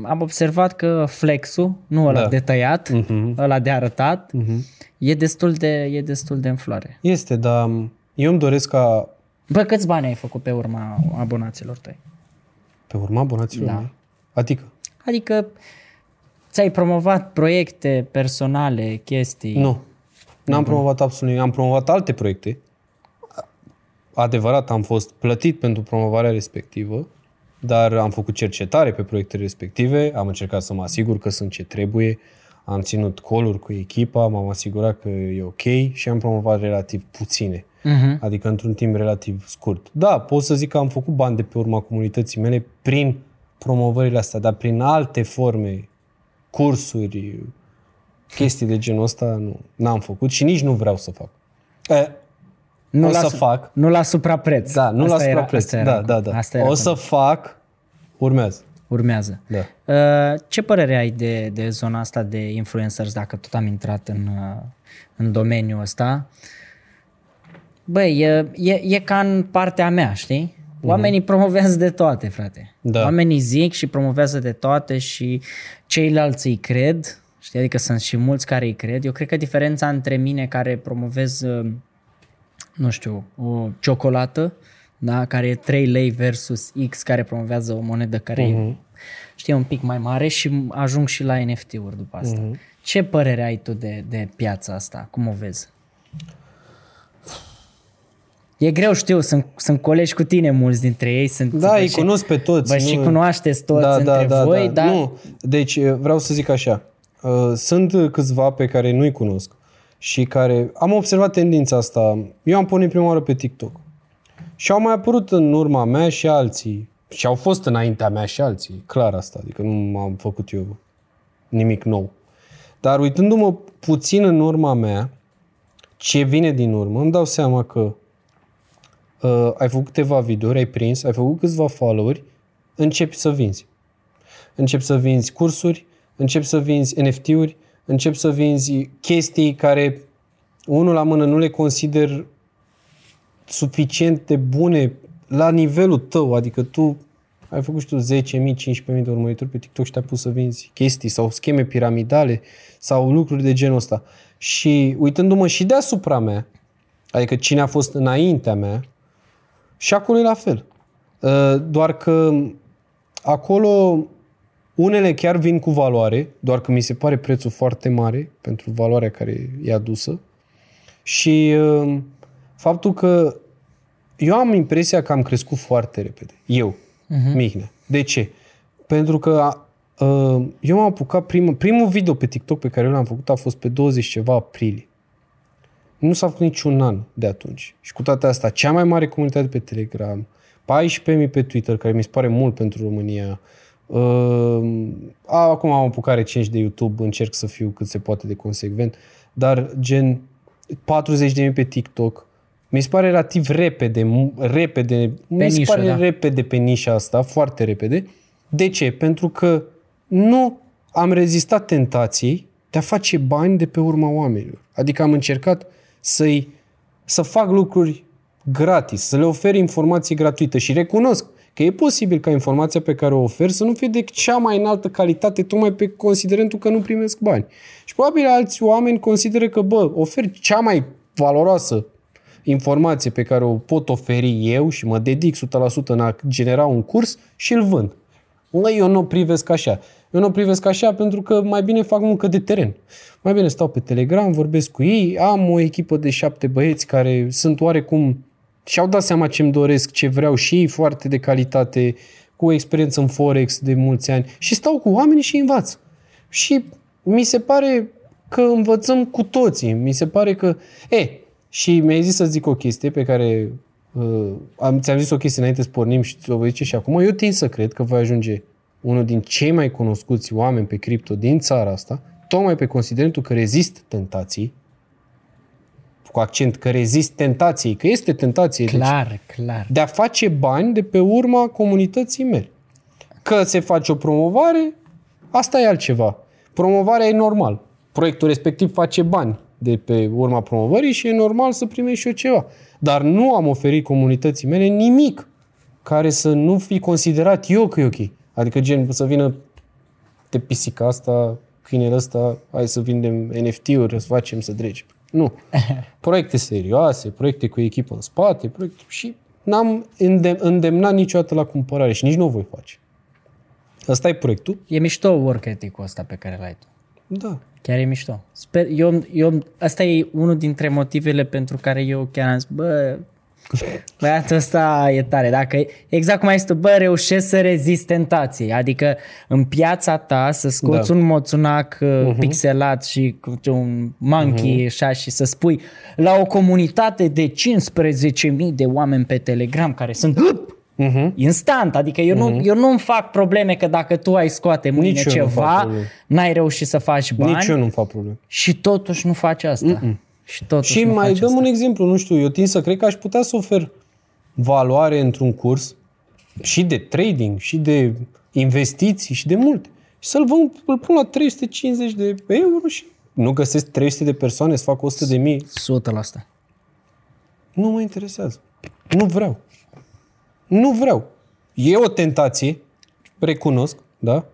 am observat că flexul, nu ăla Da. de tăiat, Mhm. ăla de arătat, e, destul de, e destul de în floare. Este, dar eu îmi doresc ca Bă, câți bani ai făcut pe urma abonaților tăi? pe urma abonaților Da. mei. Adică, Adică ți-ai promovat proiecte personale, chestii. nu. N-am promovat absolut nimic. Am promovat alte proiecte. Adevărat, am fost plătit pentru promovarea respectivă, dar am făcut cercetare pe proiectele respective, am încercat să mă asigur că sunt ce trebuie, am ținut call cu echipa, m-am asigurat că e ok și am promovat relativ puține. Uh-huh. Adică într-un timp relativ scurt. Da, pot să zic că am făcut bani de pe urma comunității mele prin promovările astea, dar prin alte forme, cursuri, chestii de genul ăsta, nu, n-am făcut și nici nu vreau să fac. E, Nu o la să su- fac. Nu la suprapreț. Da, nu Asta la era- suprapreț. asta era Da, cu- da, da. Asta era O cu- să fac, urmează. Urmează. Da. Uh, ce părere ai de, de zona asta de influencers, dacă tot am intrat în, uh, în domeniul ăsta? Băi, e, e, e ca în partea mea, știi? Oamenii promovează de toate, frate. Da. Oamenii zic și promovează de toate și ceilalți îi cred, știi? Adică sunt și mulți care îi cred. Eu cred că diferența între mine care promovez, uh, nu știu, o ciocolată, da, care e 3 lei versus X care promovează o monedă care uh-huh. e știi, un pic mai mare și ajung și la NFT-uri după asta. Uh-huh. Ce părere ai tu de, de piața asta? Cum o vezi? E greu, știu, sunt, sunt colegi cu tine mulți dintre ei. Sunt, Da, bă, îi și- cunosc pe toți. Bă, și nu- cunoașteți toți da, între da, da, voi, da. dar Nu, deci eh, vreau să zic așa. Uh, Sunt câțiva pe care nu-i cunosc și care... Am observat tendința asta. Eu am pornit prima oară pe TikTok. Și au mai apărut în urma mea și alții. Și au fost înaintea mea și alții. Clar asta. Adică nu m-am făcut eu nimic nou. Dar uitându-mă puțin în urma mea, ce vine din urmă, îmi dau seama că uh, ai făcut câteva videouri, ai prins, ai făcut câțiva followeri, începi să vinzi. Începi să vinzi cursuri, începi să vinzi NFT-uri, începi să vinzi chestii care unul la mână nu le consider suficient de bune la nivelul tău, adică tu ai făcut și tu 10.000, 15.000 de urmăritori pe TikTok și te-ai pus să vinzi chestii sau scheme piramidale sau lucruri de genul ăsta. Și uitându-mă și deasupra mea, adică cine a fost înaintea mea, și acolo e la fel. Uh, Doar că acolo unele chiar vin cu valoare, doar că mi se pare prețul foarte mare pentru valoarea care e adusă. Și uh, faptul că eu am impresia că am crescut foarte repede. Eu, uh-huh. Mihnea. De ce? Pentru că uh, eu m-am apucat primul, primul video pe TikTok pe care eu l-am făcut a fost pe 20 ceva aprilie. Nu s-a făcut niciun an de atunci. Și cu toate astea, cea mai mare comunitate pe Telegram, 14.000 pe Twitter, care mi se pare mult pentru România. Uh, acum am apucat recent și de YouTube, încerc să fiu cât se poate de consecvent, dar gen 40.000 pe TikTok. Mi se pare relativ repede, mu- repede, mi se nișă, pare da. repede pe nișa asta, foarte repede. De ce? Pentru că nu am rezistat tentației de a face bani de pe urma oamenilor. Adică am încercat să-i, să fac lucruri gratis, să le ofer informații gratuite și recunosc că e posibil ca informația pe care o ofer să nu fie de cea mai înaltă calitate, tocmai pe considerentul că nu primesc bani. Și probabil alți oameni consideră că, bă, ofer cea mai valoroasă informație pe care o pot oferi eu și mă dedic 100% în a genera un curs și îl vând. Mă, eu nu o privesc așa. Eu nu o privesc așa pentru că mai bine fac muncă de teren. Mai bine stau pe Telegram, vorbesc cu ei, am o echipă de șapte băieți care sunt oarecum și-au dat seama ce-mi doresc, ce vreau și ei foarte de calitate, cu experiență în Forex de mulți ani și stau cu oamenii și învaț. Și mi se pare că învățăm cu toții. Mi se pare că... E, și mi-ai zis să zic o chestie pe care uh, am, ți-am zis o chestie înainte să pornim și ți-o voi zice și acum. Eu tind să cred că voi ajunge unul din cei mai cunoscuți oameni pe cripto din țara asta, tocmai pe considerentul că rezist tentații, cu accent că rezist tentației, că este tentație. deci clar, clar. de a face bani de pe urma comunității mele. Că se face o promovare, asta e altceva. Promovarea e normal. Proiectul respectiv face bani de pe urma promovării și e normal să primești și eu ceva. Dar nu am oferit comunității mele nimic care să nu fi considerat eu că e ok. Adică gen să vină de pisica asta, câinele ăsta, hai să vindem NFT-uri, să facem să dregi. Nu. Proiecte serioase, proiecte cu echipă în spate, proiecte și n-am îndem- îndemnat niciodată la cumpărare și nici nu o voi face. Asta e proiectul? E mișto work ethic-ul ăsta pe care l-ai tu. Da. Chiar e mișto. Sper, eu, eu, asta e unul dintre motivele pentru care eu chiar am zis, bă, băiatul ăsta e tare. Dacă, exact cum ai zis tu, bă, reușesc să rezist tentației. Adică în piața ta să scoți Da. un moțunac uh-huh. pixelat și cu un monkey uh-huh. așa și să spui la o comunitate de 15.000 de oameni pe Telegram care sunt Uh-huh. instant. Adică eu, nu, eu nu-mi fac probleme că dacă tu ai scoate mâine Nici eu nu fac ceva, probleme. n-ai reușit să faci bani Nici eu nu-mi fac probleme. și totuși nu faci asta. Mm-mm. Și totuși Și nu mai faci dăm asta. un exemplu, nu știu, eu tind să cred că aș putea să ofer valoare într-un curs și de trading, și de investiții, și de multe. Și să-l vând, îl pun la 350 de euro și nu găsesc 300 de persoane să fac 100 de mii. 100%. Nu mă interesează. Nu vreau. Nu vreau. E o tentație, recunosc, da?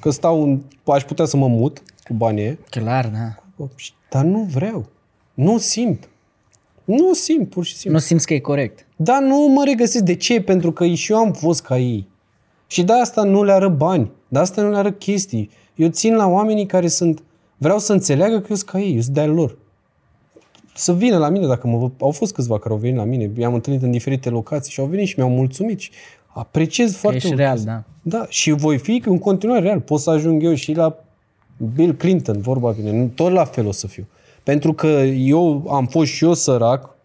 Că stau, în, aș putea să mă mut cu banii Clar, da. dar nu vreau. Nu simt. Nu simt, pur și simplu. Nu simți că e corect. Dar nu mă regăsesc. De ce? Pentru că și eu am fost ca ei. Și de asta nu le arăt bani. De asta nu le arăt chestii. Eu țin la oamenii care sunt... Vreau să înțeleagă că eu sunt ca ei, eu sunt de-al lor. Să vină la mine, dacă mă... Au fost câțiva care au venit la mine, i-am întâlnit în diferite locații și au venit și mi-au mulțumit. Și apreciez foarte ești mult. real, da. Da, și voi fi în continuare real. Pot să ajung eu și la Bill Clinton, vorba vine. Tot la fel o să fiu. Pentru că eu am fost și eu sărac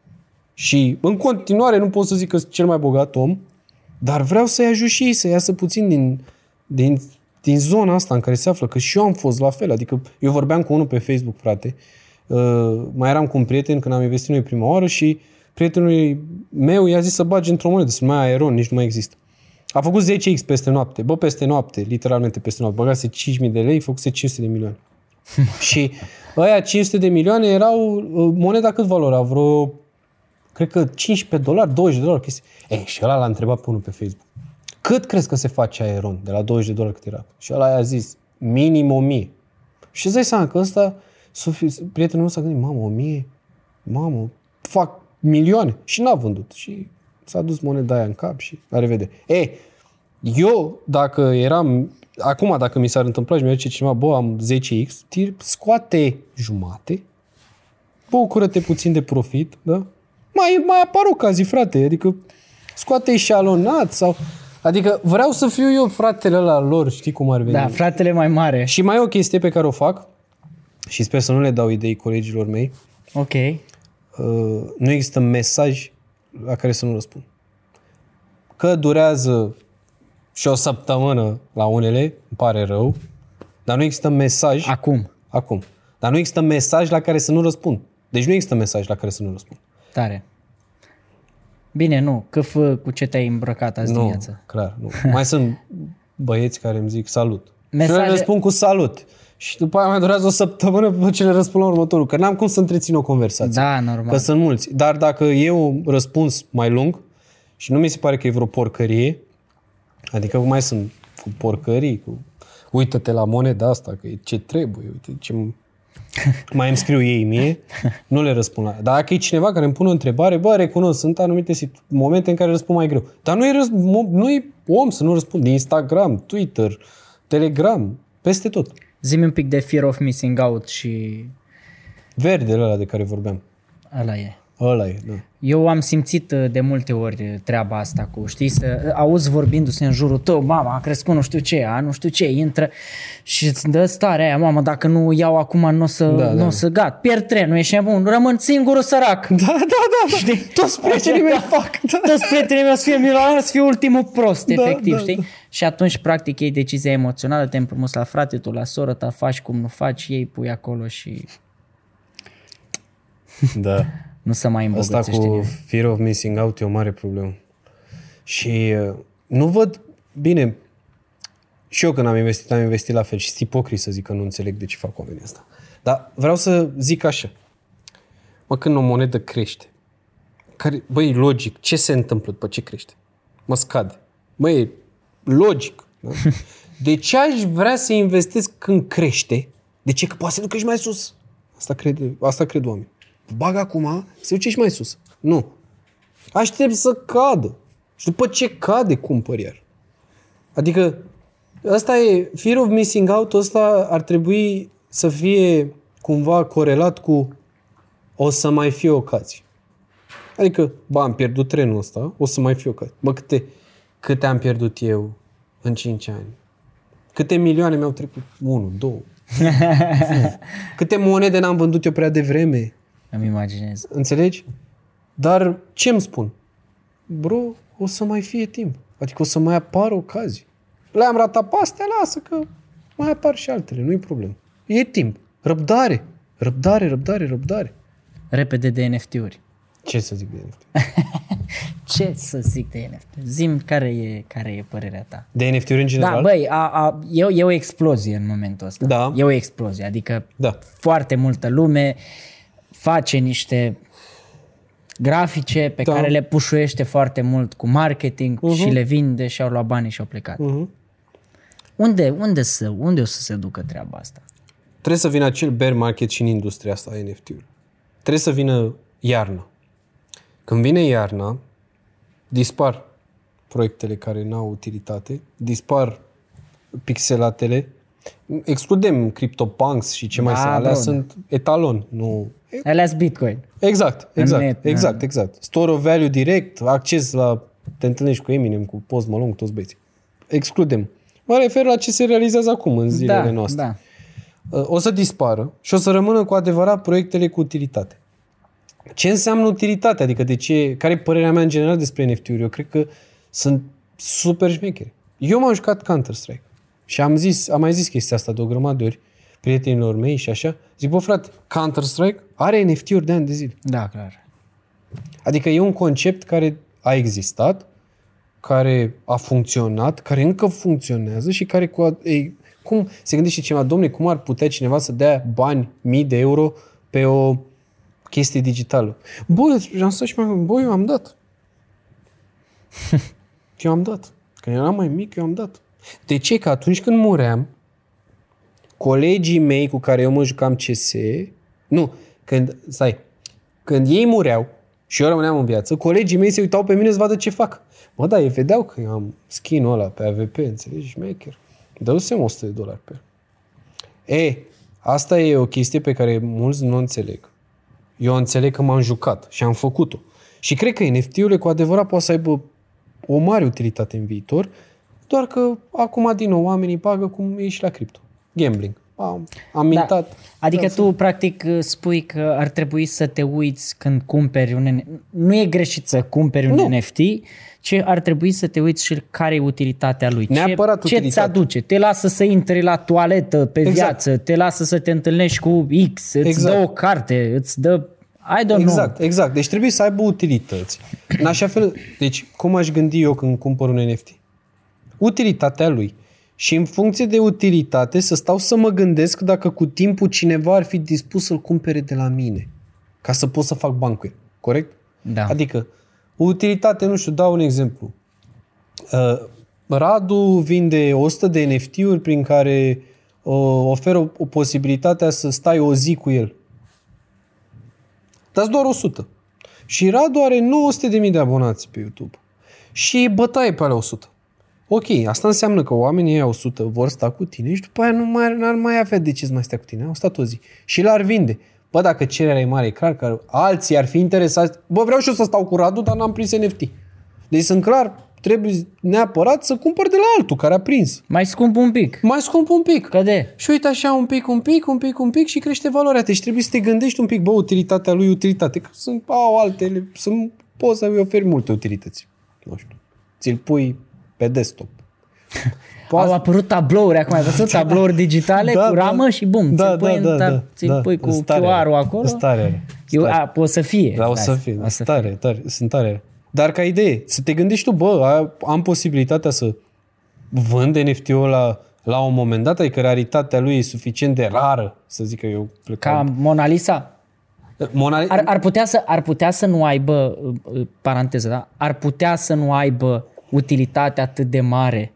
și în continuare nu pot să zic că sunt cel mai bogat om, dar vreau să-i ajut și ei să iasă puțin din, din, din zona asta în care se află, că și eu am fost la fel. Adică eu vorbeam cu unul pe Facebook, frate, uh, mai eram cu un prieten când am investit noi prima oară și prietenul meu i-a zis să bagi într-o monedă, să mai aeron, nici nu mai există. A făcut 10x peste noapte. Bă, peste noapte, literalmente peste noapte. Băgase 5.000 de lei, făcuse 500 de milioane. și ăia 500 de milioane erau uh, moneda cât valora? Vreo, cred că 15 dolari, 20 de dolari, chestii. E, și ăla l-a întrebat pe unul pe Facebook. Cât crezi că se face aeron de la 20 de dolari cât era? Și ăla i-a zis, minim 1000. Și îți dai seama că ăsta, prietenul meu s-a gândit, mamă, 1000? Mamă, fac milioane. Și n-a vândut. Și s-a dus moneda aia în cap și la revedere. E, eu, dacă eram, acum dacă mi s-ar întâmpla și mi-ar zice cineva, bă, am 10x, scoate jumate, bucură-te puțin de profit, da? Mai, mai apar ocazii, frate, adică scoate eșalonat sau... Adică vreau să fiu eu fratele ăla lor, știi cum ar veni? Da, fratele mai mare. Și mai e o chestie pe care o fac și sper să nu le dau idei colegilor mei. Ok. Uh, nu există mesaj la care să nu răspund. Că durează și o săptămână la unele, îmi pare rău, dar nu există mesaj. Acum. Acum. Dar nu există mesaj la care să nu răspund. Deci nu există mesaj la care să nu răspund. Tare. Bine, nu. Că fă cu ce te-ai îmbrăcat azi nu, dimineață. clar. Nu. Mai sunt băieți care îmi zic salut. Mesaje... Și eu le răspund cu salut. Și după aia mai durează o săptămână până ce le răspund la următorul. Că n-am cum să întrețin o conversație. Da, normal. Că sunt mulți. Dar dacă e un răspuns mai lung și nu mi se pare că e vreo porcărie, adică mai sunt cu porcării, cu uită-te la moneda asta, că e ce trebuie, uite ce mai îmi scriu ei mie, nu le răspund la Dar dacă e cineva care îmi pune o întrebare, bă, recunosc, sunt anumite momente în care răspund mai greu. Dar nu e, răsp- nu e om să nu răspund. De Instagram, Twitter, Telegram, peste tot. Zi-mi un pic de fear of missing out și... Verdele ăla de care vorbeam. Ăla e. Ăla e, da. Eu am simțit uh, de multe ori uh, treaba asta cu, știi, să uh, auzi vorbindu-se în jurul tău, mama a crescut nu știu ce, a nu știu ce, intră și îți dă starea aia, mamă, dacă nu iau acum nu o să, Da, nu da. o să gat, pierd trenul, ești nebun, rămân singurul sărac. Da, da, da, da. Știi? Toți prietenii mei fac. Da. Toți prietenii mei o să fie milionari, să fie ultimul prost, Da, efectiv, da, știi? da. Și atunci, practic, iei decizia emoțională, te împrumuți la frate, tu la soră ta, faci cum nu faci, ei pui acolo și Da. Nu se mai Asta îmbogățește cu nimeni. fear of missing out e o mare problemă. Și uh, nu văd, bine, și eu când am investit, am investit la fel și sunt ipocrit să zic că nu înțeleg de ce fac oamenii asta. Dar vreau să zic așa. Mă, când o monedă crește, care, băi, logic, ce se întâmplă după ce crește? Mă scade. Băi, logic. Da? De ce aș vrea să investesc când crește? De ce? Că poate să ducă și mai sus. Asta cred, asta cred oameni. Bag acum, se duce și mai sus. Nu. Aștept să cadă. Și după ce cade, cumpăr iar. Adică, asta e, fear of missing out ăsta ar trebui să fie cumva corelat cu o să mai fie ocazie. Adică, ba, am pierdut trenul ăsta, o să mai fie ocazie. Bă, câte, câte am pierdut eu în 5 ani? Câte milioane mi-au trecut? Unu, două. Câte monede n-am vândut eu prea devreme? Îmi imaginez. Înțelegi? Dar ce îmi spun? Bro, o să mai fie timp. Adică o să mai apară ocazii. Le-am ratat pe astea, lasă că mai apar și altele, nu-i problemă. E timp. Răbdare. Răbdare, răbdare, răbdare. Repede de NFT-uri. Ce să zic de NFT? Ce să zic de NFT? Zim care e, care e părerea ta. De NFT-uri în general? Da, băi, a, a, e, e o explozie în momentul ăsta. Da. E o explozie, adică Da. foarte multă lume face niște grafice pe Da. care le pușuiește foarte mult cu marketing Mhm. și le vinde și au luat banii și au plecat. Unde, unde, să, unde o să se ducă treaba asta? Trebuie să vină acel bear market și în industria asta a NFT-uri. Trebuie să vină iarna. Când vine iarna, dispar proiectele care n-au utilitate, dispar pixelatele, excludem CryptoPunks și ce mai Da, sunt, alea bro, da. sunt etalon, nu... Alea Bitcoin. Exact, exact, net, da. exact, exact. Store of value direct, acces la... Te întâlnești cu Eminem, cu Post Malone, cu toți băieții. Excludem. Mă refer la ce se realizează acum în zilele Da, noastre. da. Uh, o să dispară și o să rămână cu adevărat proiectele cu utilitate. Ce înseamnă utilitate? Adică de ce, care e părerea mea în general despre NFT-uri? Eu cred că sunt super șmecheri. Eu m-am jucat Counter-Strike și am zis, am mai zis chestia asta de o grămadă de ori prietenilor mei și așa. Zic, bă frate, Counter-Strike are NFT-uri de ani de zile. Da, clar. Adică e un concept care a existat, care a funcționat, care încă funcționează și care cu... a- Ei, cum se gândește cineva, domne, cum ar putea cineva să dea bani, mii de euro pe o chestie digitală? Bă, am stat și mi-am bă, eu am dat. eu am dat. Când eram mai mic, eu am dat. De ce? Că atunci când muream, colegii mei cu care eu mă jucam CS, nu, când, stai, când ei mureau și eu rămâneam în viață, colegii mei se uitau pe mine să vadă ce fac. Mă, da, ei vedeau că eu am skin-ul ăla pe AVP, înțelegi, șmecher. Dă-se 100 de dolari pe el. E, asta e o chestie pe care mulți nu o înțeleg. Eu înțeleg că m-am jucat și am făcut-o. Și cred că NFT-urile cu adevărat poate să aibă o mare utilitate în viitor, doar că acum din nou oamenii pagă cum e și la cripto. Gambling. Am, am mintat. Adică tu, practic, spui că ar trebui să te uiți când cumperi un NFT. Nu e greșit să cumperi un Nu. NFT, ci ar trebui să te uiți și care e utilitatea lui. Neapărat ce, ce îți utilitate. aduce? Te lasă să intri la toaletă pe Exact. viață, te lasă să te întâlnești cu X, îți Exact. dă o carte, îți dă... I don't know. Exact, exact. Deci trebuie să aibă utilități. În așa fel, deci cum aș gândi eu când cumpăr un NFT? Utilitatea lui. Și în funcție de utilitate să stau să mă gândesc dacă cu timpul cineva ar fi dispus să-l cumpere de la mine. Ca să pot să fac bani cu el. Corect? Da. Adică, utilitate, nu știu, dau un exemplu. Uh, Radu vinde 100 de NFT-uri prin care uh, oferă o, o posibilitatea să stai o zi cu el. Dați doar 100. Și Radu are 900.000 de abonați pe YouTube. Și e bătaie pe alea 100. Ok, asta înseamnă că oamenii ăia 100 vor sta cu tine și după aia nu mai, n-ar mai avea de ce să mai stea cu tine. Au stat o zi. Și l-ar vinde. Bă, dacă cererea e mare, e clar că alții ar fi interesați. Bă, vreau și eu să stau cu Radu, dar n-am prins NFT. Deci sunt clar, trebuie neapărat să cumpăr de la altul care a prins. Mai scump un pic. Mai scump un pic. Că de? Și uite așa un pic, un pic, un pic, un pic și crește valoarea. Deci trebuie să te gândești un pic, bă, utilitatea lui, utilitate. Că sunt, au altele, sunt, poți să îi oferi multe utilități. Nu știu. Ți-l pui pe desktop. Au apărut tablouri acum, ai văzut tablouri digitale Da, cu da. ramă și bum, Da, ți-l pui, da, în da, tab- da, ți-l da. pui cu Sunt tare QR-ul alea. acolo. Sunt tare alea. Eu, Sunt a, o să fie. Da, o să fie. O Sunt să tare, tare, sunt tare. Dar ca idee, să te gândești tu, bă, a- am posibilitatea să vând NFT-ul ăla la un moment dat, adică raritatea lui e suficient de rară, să zic că eu plecam. Ca Mona Lisa. Mona... Ar, ar, putea să, ar putea să nu aibă, uh, uh, paranteză, da? Ar putea să nu aibă utilitate atât de mare.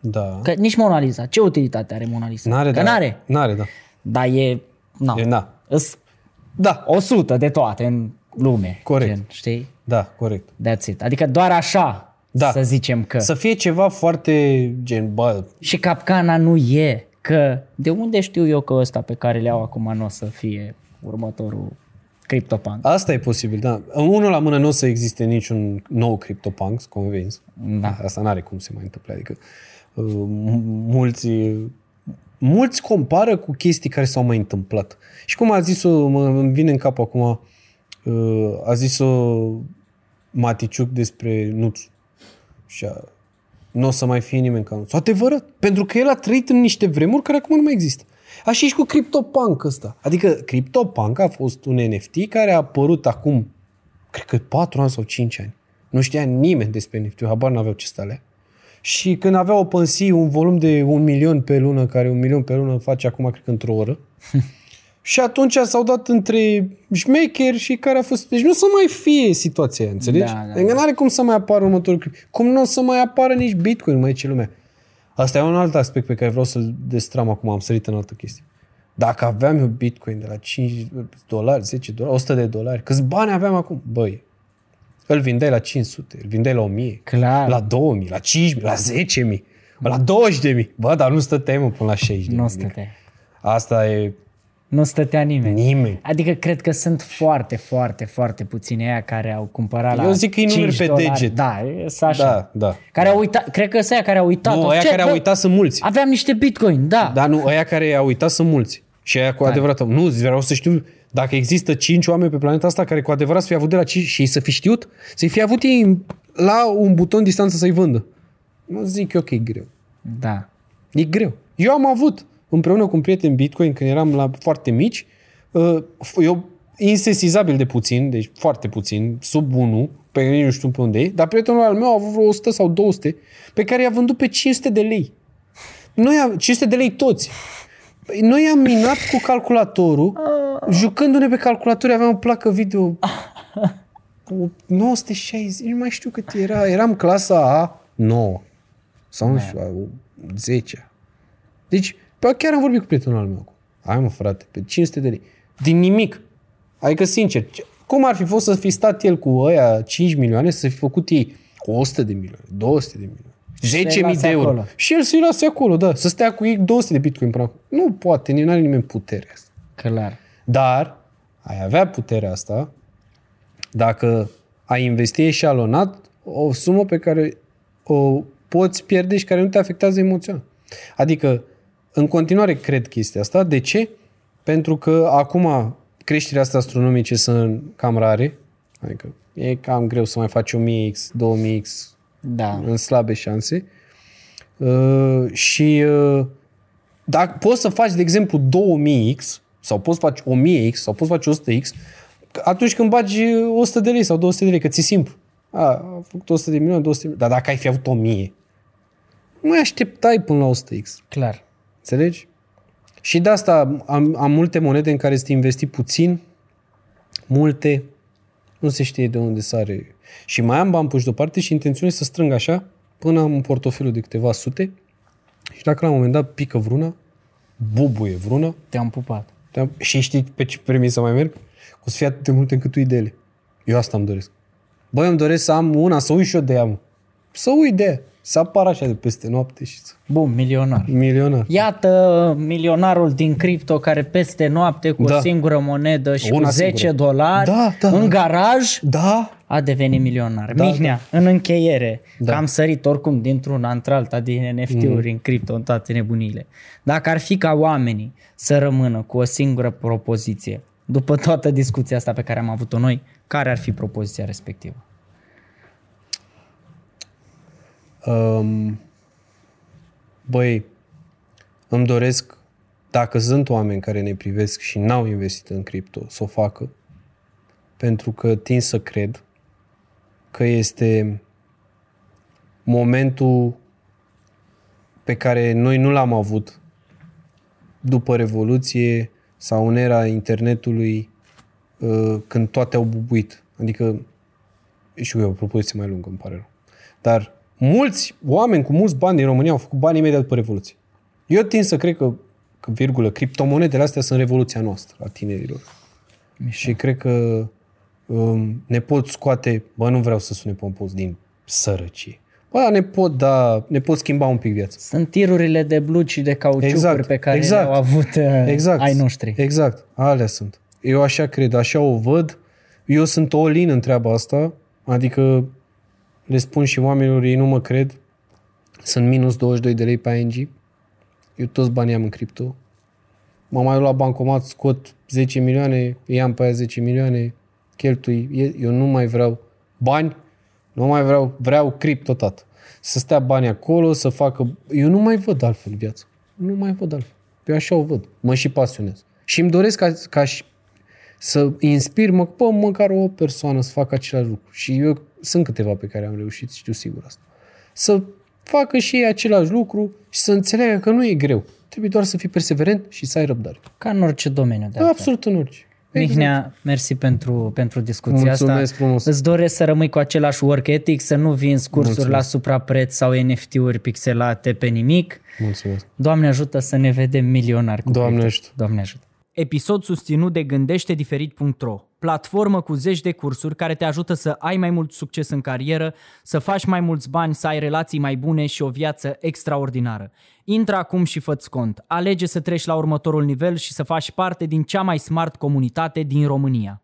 Da. Că nici Mona Lisa. Ce utilitate are Mona Lisa? N-are, Că da. n-are. N-are, da. Dar e... Na, E, na. Îs Da, 100 de toate în lume. Corect. Gen, știi? da, corect. That's it. Adică doar așa Da. să zicem că. Să fie ceva foarte gen, bă, Și capcana nu e că de unde știu eu că ăsta pe care le au acum nu o să fie următorul CryptoPunk. asta e posibil, da. Unul la mână nu o să existe niciun nou CryptoPunk, sunt convins. Da. Asta n-are cum se mai întâmple. Adică uh, mulți, mulți compară cu chestii care s-au mai întâmplat. Și cum a zis-o, mă, îmi vine în cap acum, uh, a zis-o Maticiuc despre Nuțu. Și a, nu o să mai fie nimeni ca Nuțu. Adevărat. Pentru că el a trăit în niște vremuri care acum nu mai există. Așa e și cu CryptoPunk ăsta. Adică CryptoPunk a fost un NFT care a apărut acum, cred că 4 ani sau 5 ani. Nu știa nimeni despre NFT, habar n-aveau ce stale. Și când avea o pensii, un volum de un milion pe lună, care un milion pe lună face acum, cred că într-o oră, și atunci s-au dat între șmecheri și care a fost... Deci nu să mai fie situația aia, înțelegi? Da, da, adică nu are cum să mai apară următorul clip. Cum nu o să mai apară nici Bitcoin, mai ce lumea. Asta e un alt aspect pe care vreau să-l destram acum, am sărit în altă chestie. Dacă aveam eu Bitcoin de la 5 dolari, 10 dolari, 100 de dolari, câți bani aveam acum? Băi, îl vindeai la 500, îl vindeai la 1000, Clar. la 2000, la 5000, la 10000, la 20.000. Bă, dar nu stăteai mă până la 60 Nu stătea. Asta e Nu stătea nimeni. nimeni. Adică cred că sunt foarte, foarte, foarte puțini aia care au cumpărat la Eu zic că îi numeri 5 pe dolari. deget. Da, e să așa. Da, da. Care au uitat, cred că sunt aia care au uitat. Nu, aia Ce? care au Bă, uitat sunt mulți. Aveam niște bitcoin, da. Dar nu, aia care au uitat sunt mulți. Și aia cu adevărat. Nu, vreau să știu dacă există cinci oameni pe planeta asta care cu adevărat să fie avut de la 5 și ei să fi știut, să-i fi avut ei la un buton distanță să-i vândă. Nu zic eu că e greu. Da. E greu. Eu am avut împreună cu un prieten Bitcoin când eram la foarte mici, uh, eu insesizabil de puțin, deci foarte puțin, sub 1, pe care nici nu știu pe unde e, dar prietenul al meu a avut vreo 100 sau 200, pe care i-a vândut pe 500 de lei. Noi am, 500 de lei toți. Păi Noi am minat cu calculatorul, jucându-ne pe calculator, aveam o placă video cu 960, nu mai știu cât era, eram clasa A 9 sau nu știu, a 10 Deci, pe chiar am vorbit cu prietenul al meu acum. Hai mă, frate, pe 500 de lei. Din nimic. Adică, sincer, ce- cum ar fi fost să fi stat el cu ăia 5 milioane, să fi făcut ei 100 de milioane, 200 de milioane, 10.000 lase de euro. acolo. Și el să-i lase acolo, da, să stea cu ei 200 de bitcoin până acum. Nu poate, nu are nimeni puterea asta. Clar. Dar ai avea puterea asta dacă ai investi eșalonat o sumă pe care o poți pierde și care nu te afectează emoțional. Adică, în continuare cred chestia asta. De ce? Pentru că acum creșterea asta astronomice sunt cam rare. Adică e cam greu să mai faci 1000x, 2000x Da. în slabe șanse. Uh, și uh, dacă poți să faci, de exemplu, 2000x sau poți să faci 1000x sau poți să faci 100x, atunci când bagi 100 de lei sau 200 de lei, că ți simplu. A, a făcut 100 de milioane, 200 de milioane. Dar dacă ai fi avut 1000, nu mai așteptai până la 100x. Clar. Înțelegi? Și de asta am, am multe monede în care să investi puțin, multe, nu se știe de unde sare. Și mai am bani puși deoparte și intenționez să strâng așa până am un portofeliu de câteva sute și dacă la un moment dat pică vruna, bubuie vruna, Te-am pupat. te-am- și știi pe ce premisă mai merg? O să fie atât de multe încât uit de ele. Eu asta îmi doresc. Băi, îmi doresc să am una, să uit și eu de ea, mă. Să uit de ea. Să apară așa de peste noapte și să... Bun, milionar. Milionar. Iată milionarul din cripto care peste noapte cu Da. o singură monedă și Una cu 10 singură. dolari Da, da, în da. garaj Da, a devenit milionar. Da, Mihnea, în încheiere, Da. că am sărit oricum dintr-una într-alta din NFT-uri în cripto, în toate nebunile. Dacă ar fi ca oamenii să rămână cu o singură propoziție, după toată discuția asta pe care am avut-o noi, care ar fi propoziția respectivă? Um, băi, îmi doresc, dacă sunt oameni care ne privesc și n-au investit în cripto, să o facă, pentru că tind să cred că este momentul pe care noi nu l-am avut după Revoluție sau în era internetului uh, când toate au bubuit. Adică, și eu, o propoziție mai lungă, îmi pare rău. Dar mulți oameni cu mulți bani din România au făcut bani imediat după Revoluție. Eu tind să cred că, că virgulă, criptomonedele astea sunt revoluția noastră, a tinerilor. Și cred că um, ne pot scoate, bă, nu vreau să sune pompos, din sărăcie. Bă, dar ne pot da, ne pot schimba un pic viața. Sunt tirurile de blugi și de cauciucuri Exact, pe care exact. le-au avut uh, Exact. ai noștri. Exact. Alea sunt. Eu așa cred, așa o văd. Eu sunt all-in în treaba asta. Adică le spun și oamenilor, ei nu mă cred. Sunt minus 22 de lei pe ING. Eu toți banii am în cripto. Mă mai luat la bancomat, scot 10 milioane, i-am pe aia 10 milioane, cheltui. E- Eu nu mai vreau bani, nu mai vreau, vreau cripto, tată. Să stea banii acolo, să facă... Eu nu mai văd altfel viața. Nu mai văd altfel. Eu așa o văd. Mă și pasionez. Și îmi doresc ca, ca și să inspir mă, pă, măcar o persoană să facă același lucru. Și eu sunt câteva pe care am reușit, știu sigur asta. Să facă și ei același lucru și să înțeleagă că nu e greu. Trebuie doar să fii perseverent și să ai răbdare. Ca în orice domeniu. De Da, absolut în orice. Mihnea, mersi pentru, pentru discuția Mulțumesc asta. frumos. Îți doresc să rămâi cu același work ethic, să nu vinzi cursuri Mulțumesc. la suprapreț sau NFT-uri pixelate pe nimic. Mulțumesc. Doamne ajută să ne vedem milionari cu Doamne cripto. ajută. Doamne ajută. Episod susținut de gândește-diferit.ro, platformă cu zeci de cursuri care te ajută să ai mai mult succes în carieră, să faci mai mulți bani, să ai relații mai bune și o viață extraordinară. Intră acum și fă cont. Alege să treci la următorul nivel și să faci parte din cea mai smart comunitate din România.